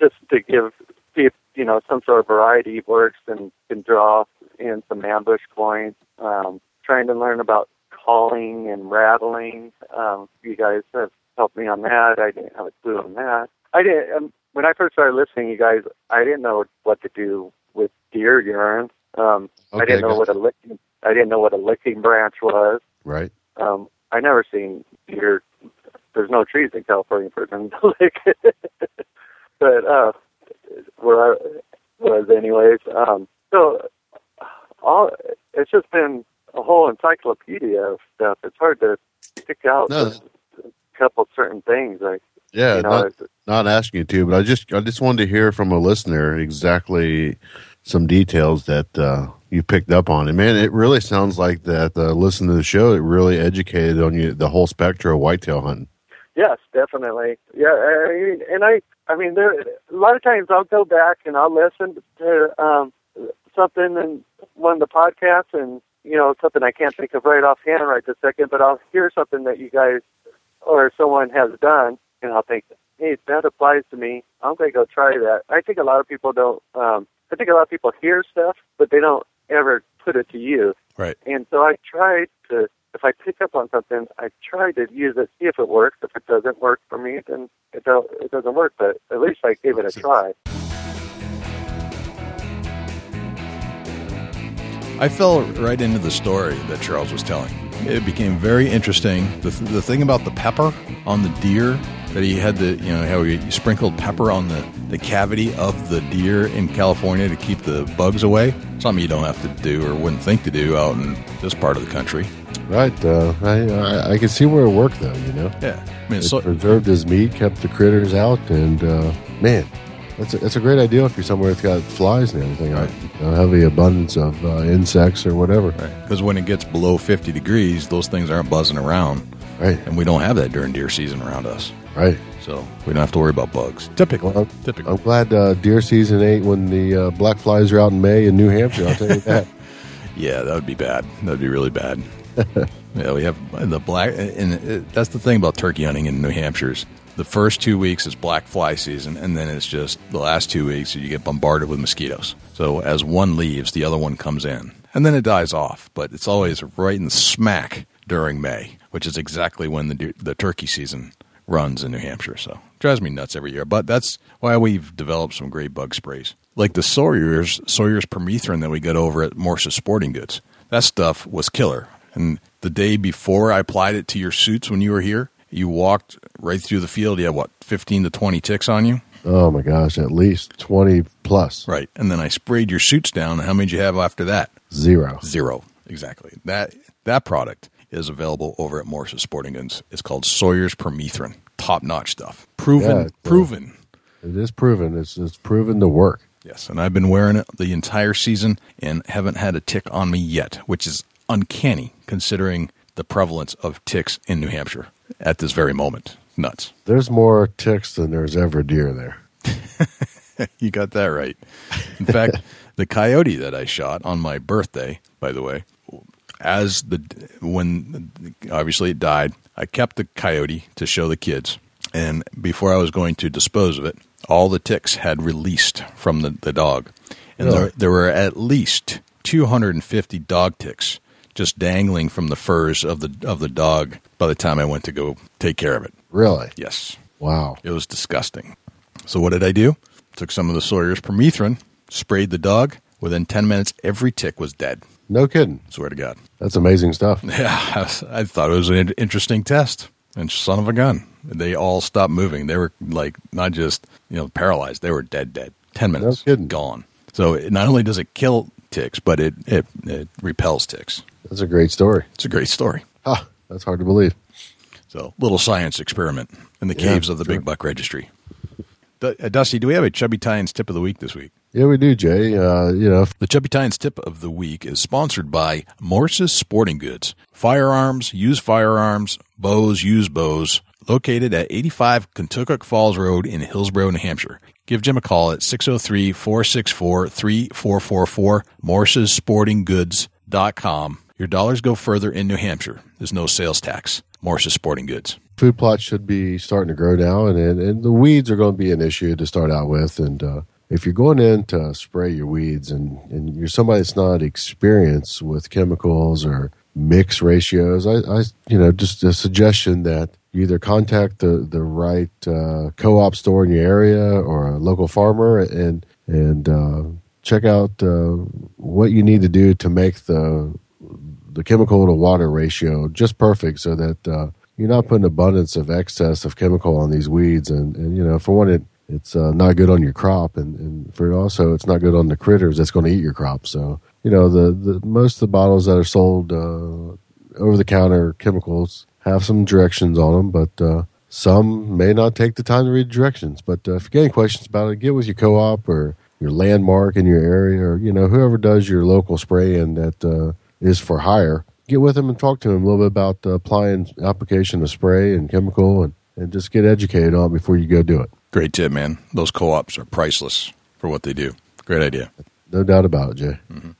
just to give see if you know some sort of variety works and can draw in some ambush points. Um, trying to learn about calling and rattling. Um, you guys have helped me on that. I didn't have a clue on that. I didn't. Um, when I first started listening, you guys, I didn't know what to do with deer urine. Um, I didn't know what a licking. I didn't know what a licking branch was. Right. Um, I never seen deer. There's no trees in California for them to [laughs] lick. but uh, where I was, anyways. Um, so all it's just been a whole encyclopedia of stuff. It's hard to pick out No, a couple certain things. Like Yeah, you know, not, not asking you to, but I just I just wanted to hear from a listener exactly some details that uh, you picked up on. And man, it really sounds like that. Uh, listening to the show, it really educated on you the whole spectrum of whitetail hunting. Yes, definitely. Yeah, I mean, and I, I mean, there a lot of times I'll go back and I'll listen to um, something in one of the podcasts, and you know, something I can't think of right offhand right this second, but I'll hear something that you guys or someone has done, and I'll think, hey, that applies to me. I'm going to go try that. I think a lot of people don't. Um, I think a lot of people hear stuff, but they don't ever put it to use. Right. And so I tried to, if I pick up on something, I try to use it, see if it works. If it doesn't work for me, then it, don't, it doesn't work. But at least I gave it a try. I fell right into the story that Charles was telling. It became very interesting. The, the thing about the pepper on the deer that he had the you know how he sprinkled pepper on the, the cavity of the deer in California to keep the bugs away. Something you don't have to do or wouldn't think to do out in this part of the country. Right. Uh, I, I I can see where it worked though. You know, Yeah, I mean, it so, preserved his meat, kept the critters out, and uh, man, That's a, that's a great idea if you're somewhere that's got flies and everything. Right. You know, heavy abundance of uh, insects or whatever. Because when it gets below 50 degrees, those things aren't buzzing around. Right. And we don't have that during deer season around us. Right. So we don't have to worry about bugs. Typically. Typically. I'm glad uh, deer season ain't when the uh, black flies are out in May in New Hampshire. I'll tell you that. [laughs] Yeah, that would be bad. That would be really bad. [laughs] yeah, we have the black, and it, that's the thing about turkey hunting in New Hampshire's. The first two weeks is black fly season, and then it's just the last two weeks you get bombarded with mosquitoes. So as one leaves, the other one comes in, and then it dies off. But it's always right in the smack during May, which is exactly when the the turkey season runs in New Hampshire. So drives me nuts every year. But that's why we've developed some great bug sprays, like the Sawyer's Sawyer's Permethrin that we got over at Morse's Sporting Goods. That stuff was killer. And the day before I applied it to your suits when you were here, you walked right through the field. You had what, fifteen to twenty ticks on you? oh my gosh, at least 20 plus. Right. And then I sprayed your suits down. How many did you have after that? Zero. Zero. Exactly. That that product is available over at Morse's Sporting Goods. It's called Sawyer's Permethrin. Top notch stuff. Proven. Yeah, it's, uh, proven. It is proven. It's, it's proven to work. Yes, and I've been wearing it the entire season and haven't had a tick on me yet, which is uncanny considering the prevalence of ticks in New Hampshire at this very moment. Nuts. There's more ticks than there's ever deer there. [laughs] you got that right. In fact, [laughs] the coyote that I shot on my birthday, by the way, as the when obviously it died, I kept the coyote to show the kids, and before I was going to dispose of it, all the ticks had released from the, the dog, and Really? there, there were at least 250 dog ticks just dangling from the furs of the of the dog by the time I went to go take care of it. Really? Yes, Wow. it was disgusting. So what did I do? Took some of the Sawyer's permethrin, sprayed the dog. Within 10 minutes, every tick was dead. No kidding. Swear to God. That's amazing stuff. [laughs] Yeah, I, thought it was an interesting test. And son of a gun, they all stopped moving. They were like not just you know paralyzed; they were dead, dead. Ten minutes, kidding. gone. So it, not only does it kill ticks, but it, it it repels ticks. That's a great story. It's a great story. Ah, that's hard to believe. So little science experiment in the Yeah, caves of the sure. Big Buck Registry. Du- uh, Dusty, do we have a Chubby Tines tip of the week this week? Yeah, we do, Jay. Uh, you know, The Chubby Tines tip of the week is sponsored by Morse's Sporting Goods. Firearms, used firearms, bows, used bows, located at 85 Kentucky Falls Road in Hillsborough, New Hampshire. Give Jim a call at 603 464 3444, morsessportinggoods.com. Your dollars go further in New Hampshire. There's no sales tax. Morse's Sporting Goods. food plots should be starting to grow now, and, and, and the weeds are going to be an issue to start out with. And uh, if you're going in to spray your weeds and, and you're somebody that's not experienced with chemicals or mix ratios, I, I you know just a suggestion that you either contact the the right uh, co-op store in your area or a local farmer and and uh, check out uh, what you need to do to make the the chemical to water ratio just perfect so that uh, you're not putting abundance of excess of chemical on these weeds. And, and you know for one it it's uh, not good on your crop. And, and for also it's not good on the critters that's going to eat your crop. So you know the, the most of the bottles that are sold uh, over the counter chemicals have some directions on them but uh, some may not take the time to read directions. But uh, if you get any questions about it get with your co-op or your landmark in your area or you know whoever does your local spraying that uh, is for hire get with them and talk to them a little bit about applying application of spray and chemical and, and just get educated on it before you go do it Great tip, man. Those co ops are priceless for what they do. Great idea. no doubt about it jay mm-hmm.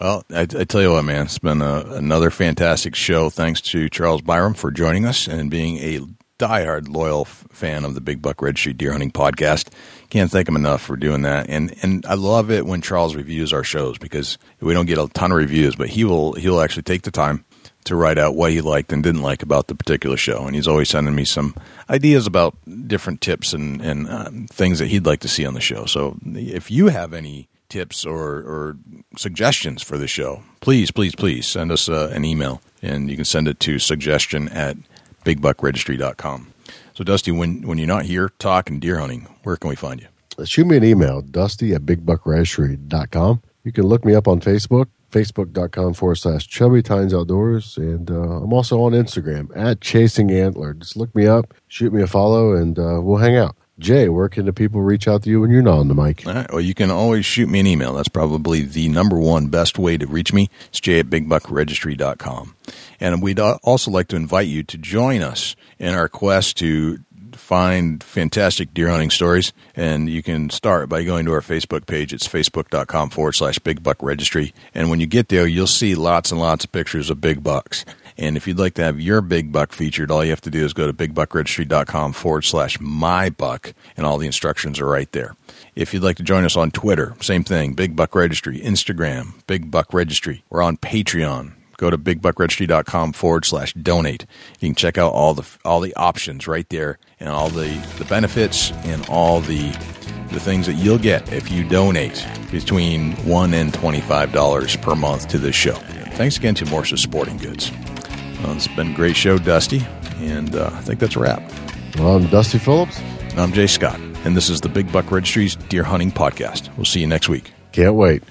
Well, I, I tell you what, man, it's been a, another fantastic show. Thanks to Charles Byrum for joining us and being a diehard loyal f- fan of the Big Buck Registry Deer Hunting Podcast. Can't thank him enough for doing that. And and I love it when Charles reviews our shows because we don't get a ton of reviews, but he will he'll actually take the time to write out what he liked and didn't like about the particular show. And he's always sending me some ideas about different tips and, and um, things that he'd like to see on the show. So if you have any tips or, or suggestions for the show, please, please, please send us uh, an email. And you can send it to suggestion at bigbuckregistry.com. So, Dusty, when, when you're not here talking deer hunting, where can we find you? shoot me an email dusty at bigbuckregistry.com you can look me up on facebook facebook.com forward slash chubby tines outdoors and uh, i'm also on instagram at chasing antler just look me up shoot me a follow and uh, we'll hang out Jay, where can the people reach out to you when you're not on the mic? Well, you can always shoot me an email. That's probably the number one best way to reach me. It's jay at bigbuckregistry.com. And we'd also like to invite you to join us in our quest to find fantastic deer hunting stories. And you can start by going to our Facebook page. It's facebook.com forward slash big buck registry. And when you get there, you'll see lots and lots of pictures of big bucks. And if you'd like to have your big buck featured, all you have to do is go to bigbuckregistry.com forward slash my buck, and all the instructions are right there. If you'd like to join us on Twitter, same thing, Big Buck Registry, Instagram, Big Buck Registry. We're on Patreon. Go to bigbuckregistry.com forward slash donate. You can check out all the all the options right there and all the, the benefits and all the the things that you'll get if you donate between one and twenty five dollars per month to this show. Thanks again to Morse's Sporting Goods. Well, it's been a great show, Dusty, and uh, I think that's a wrap. Well, I'm Dusty Phillips. And I'm Jay Scott, and this is the Big Buck Registry's Deer Hunting Podcast. We'll see you next week. Can't wait.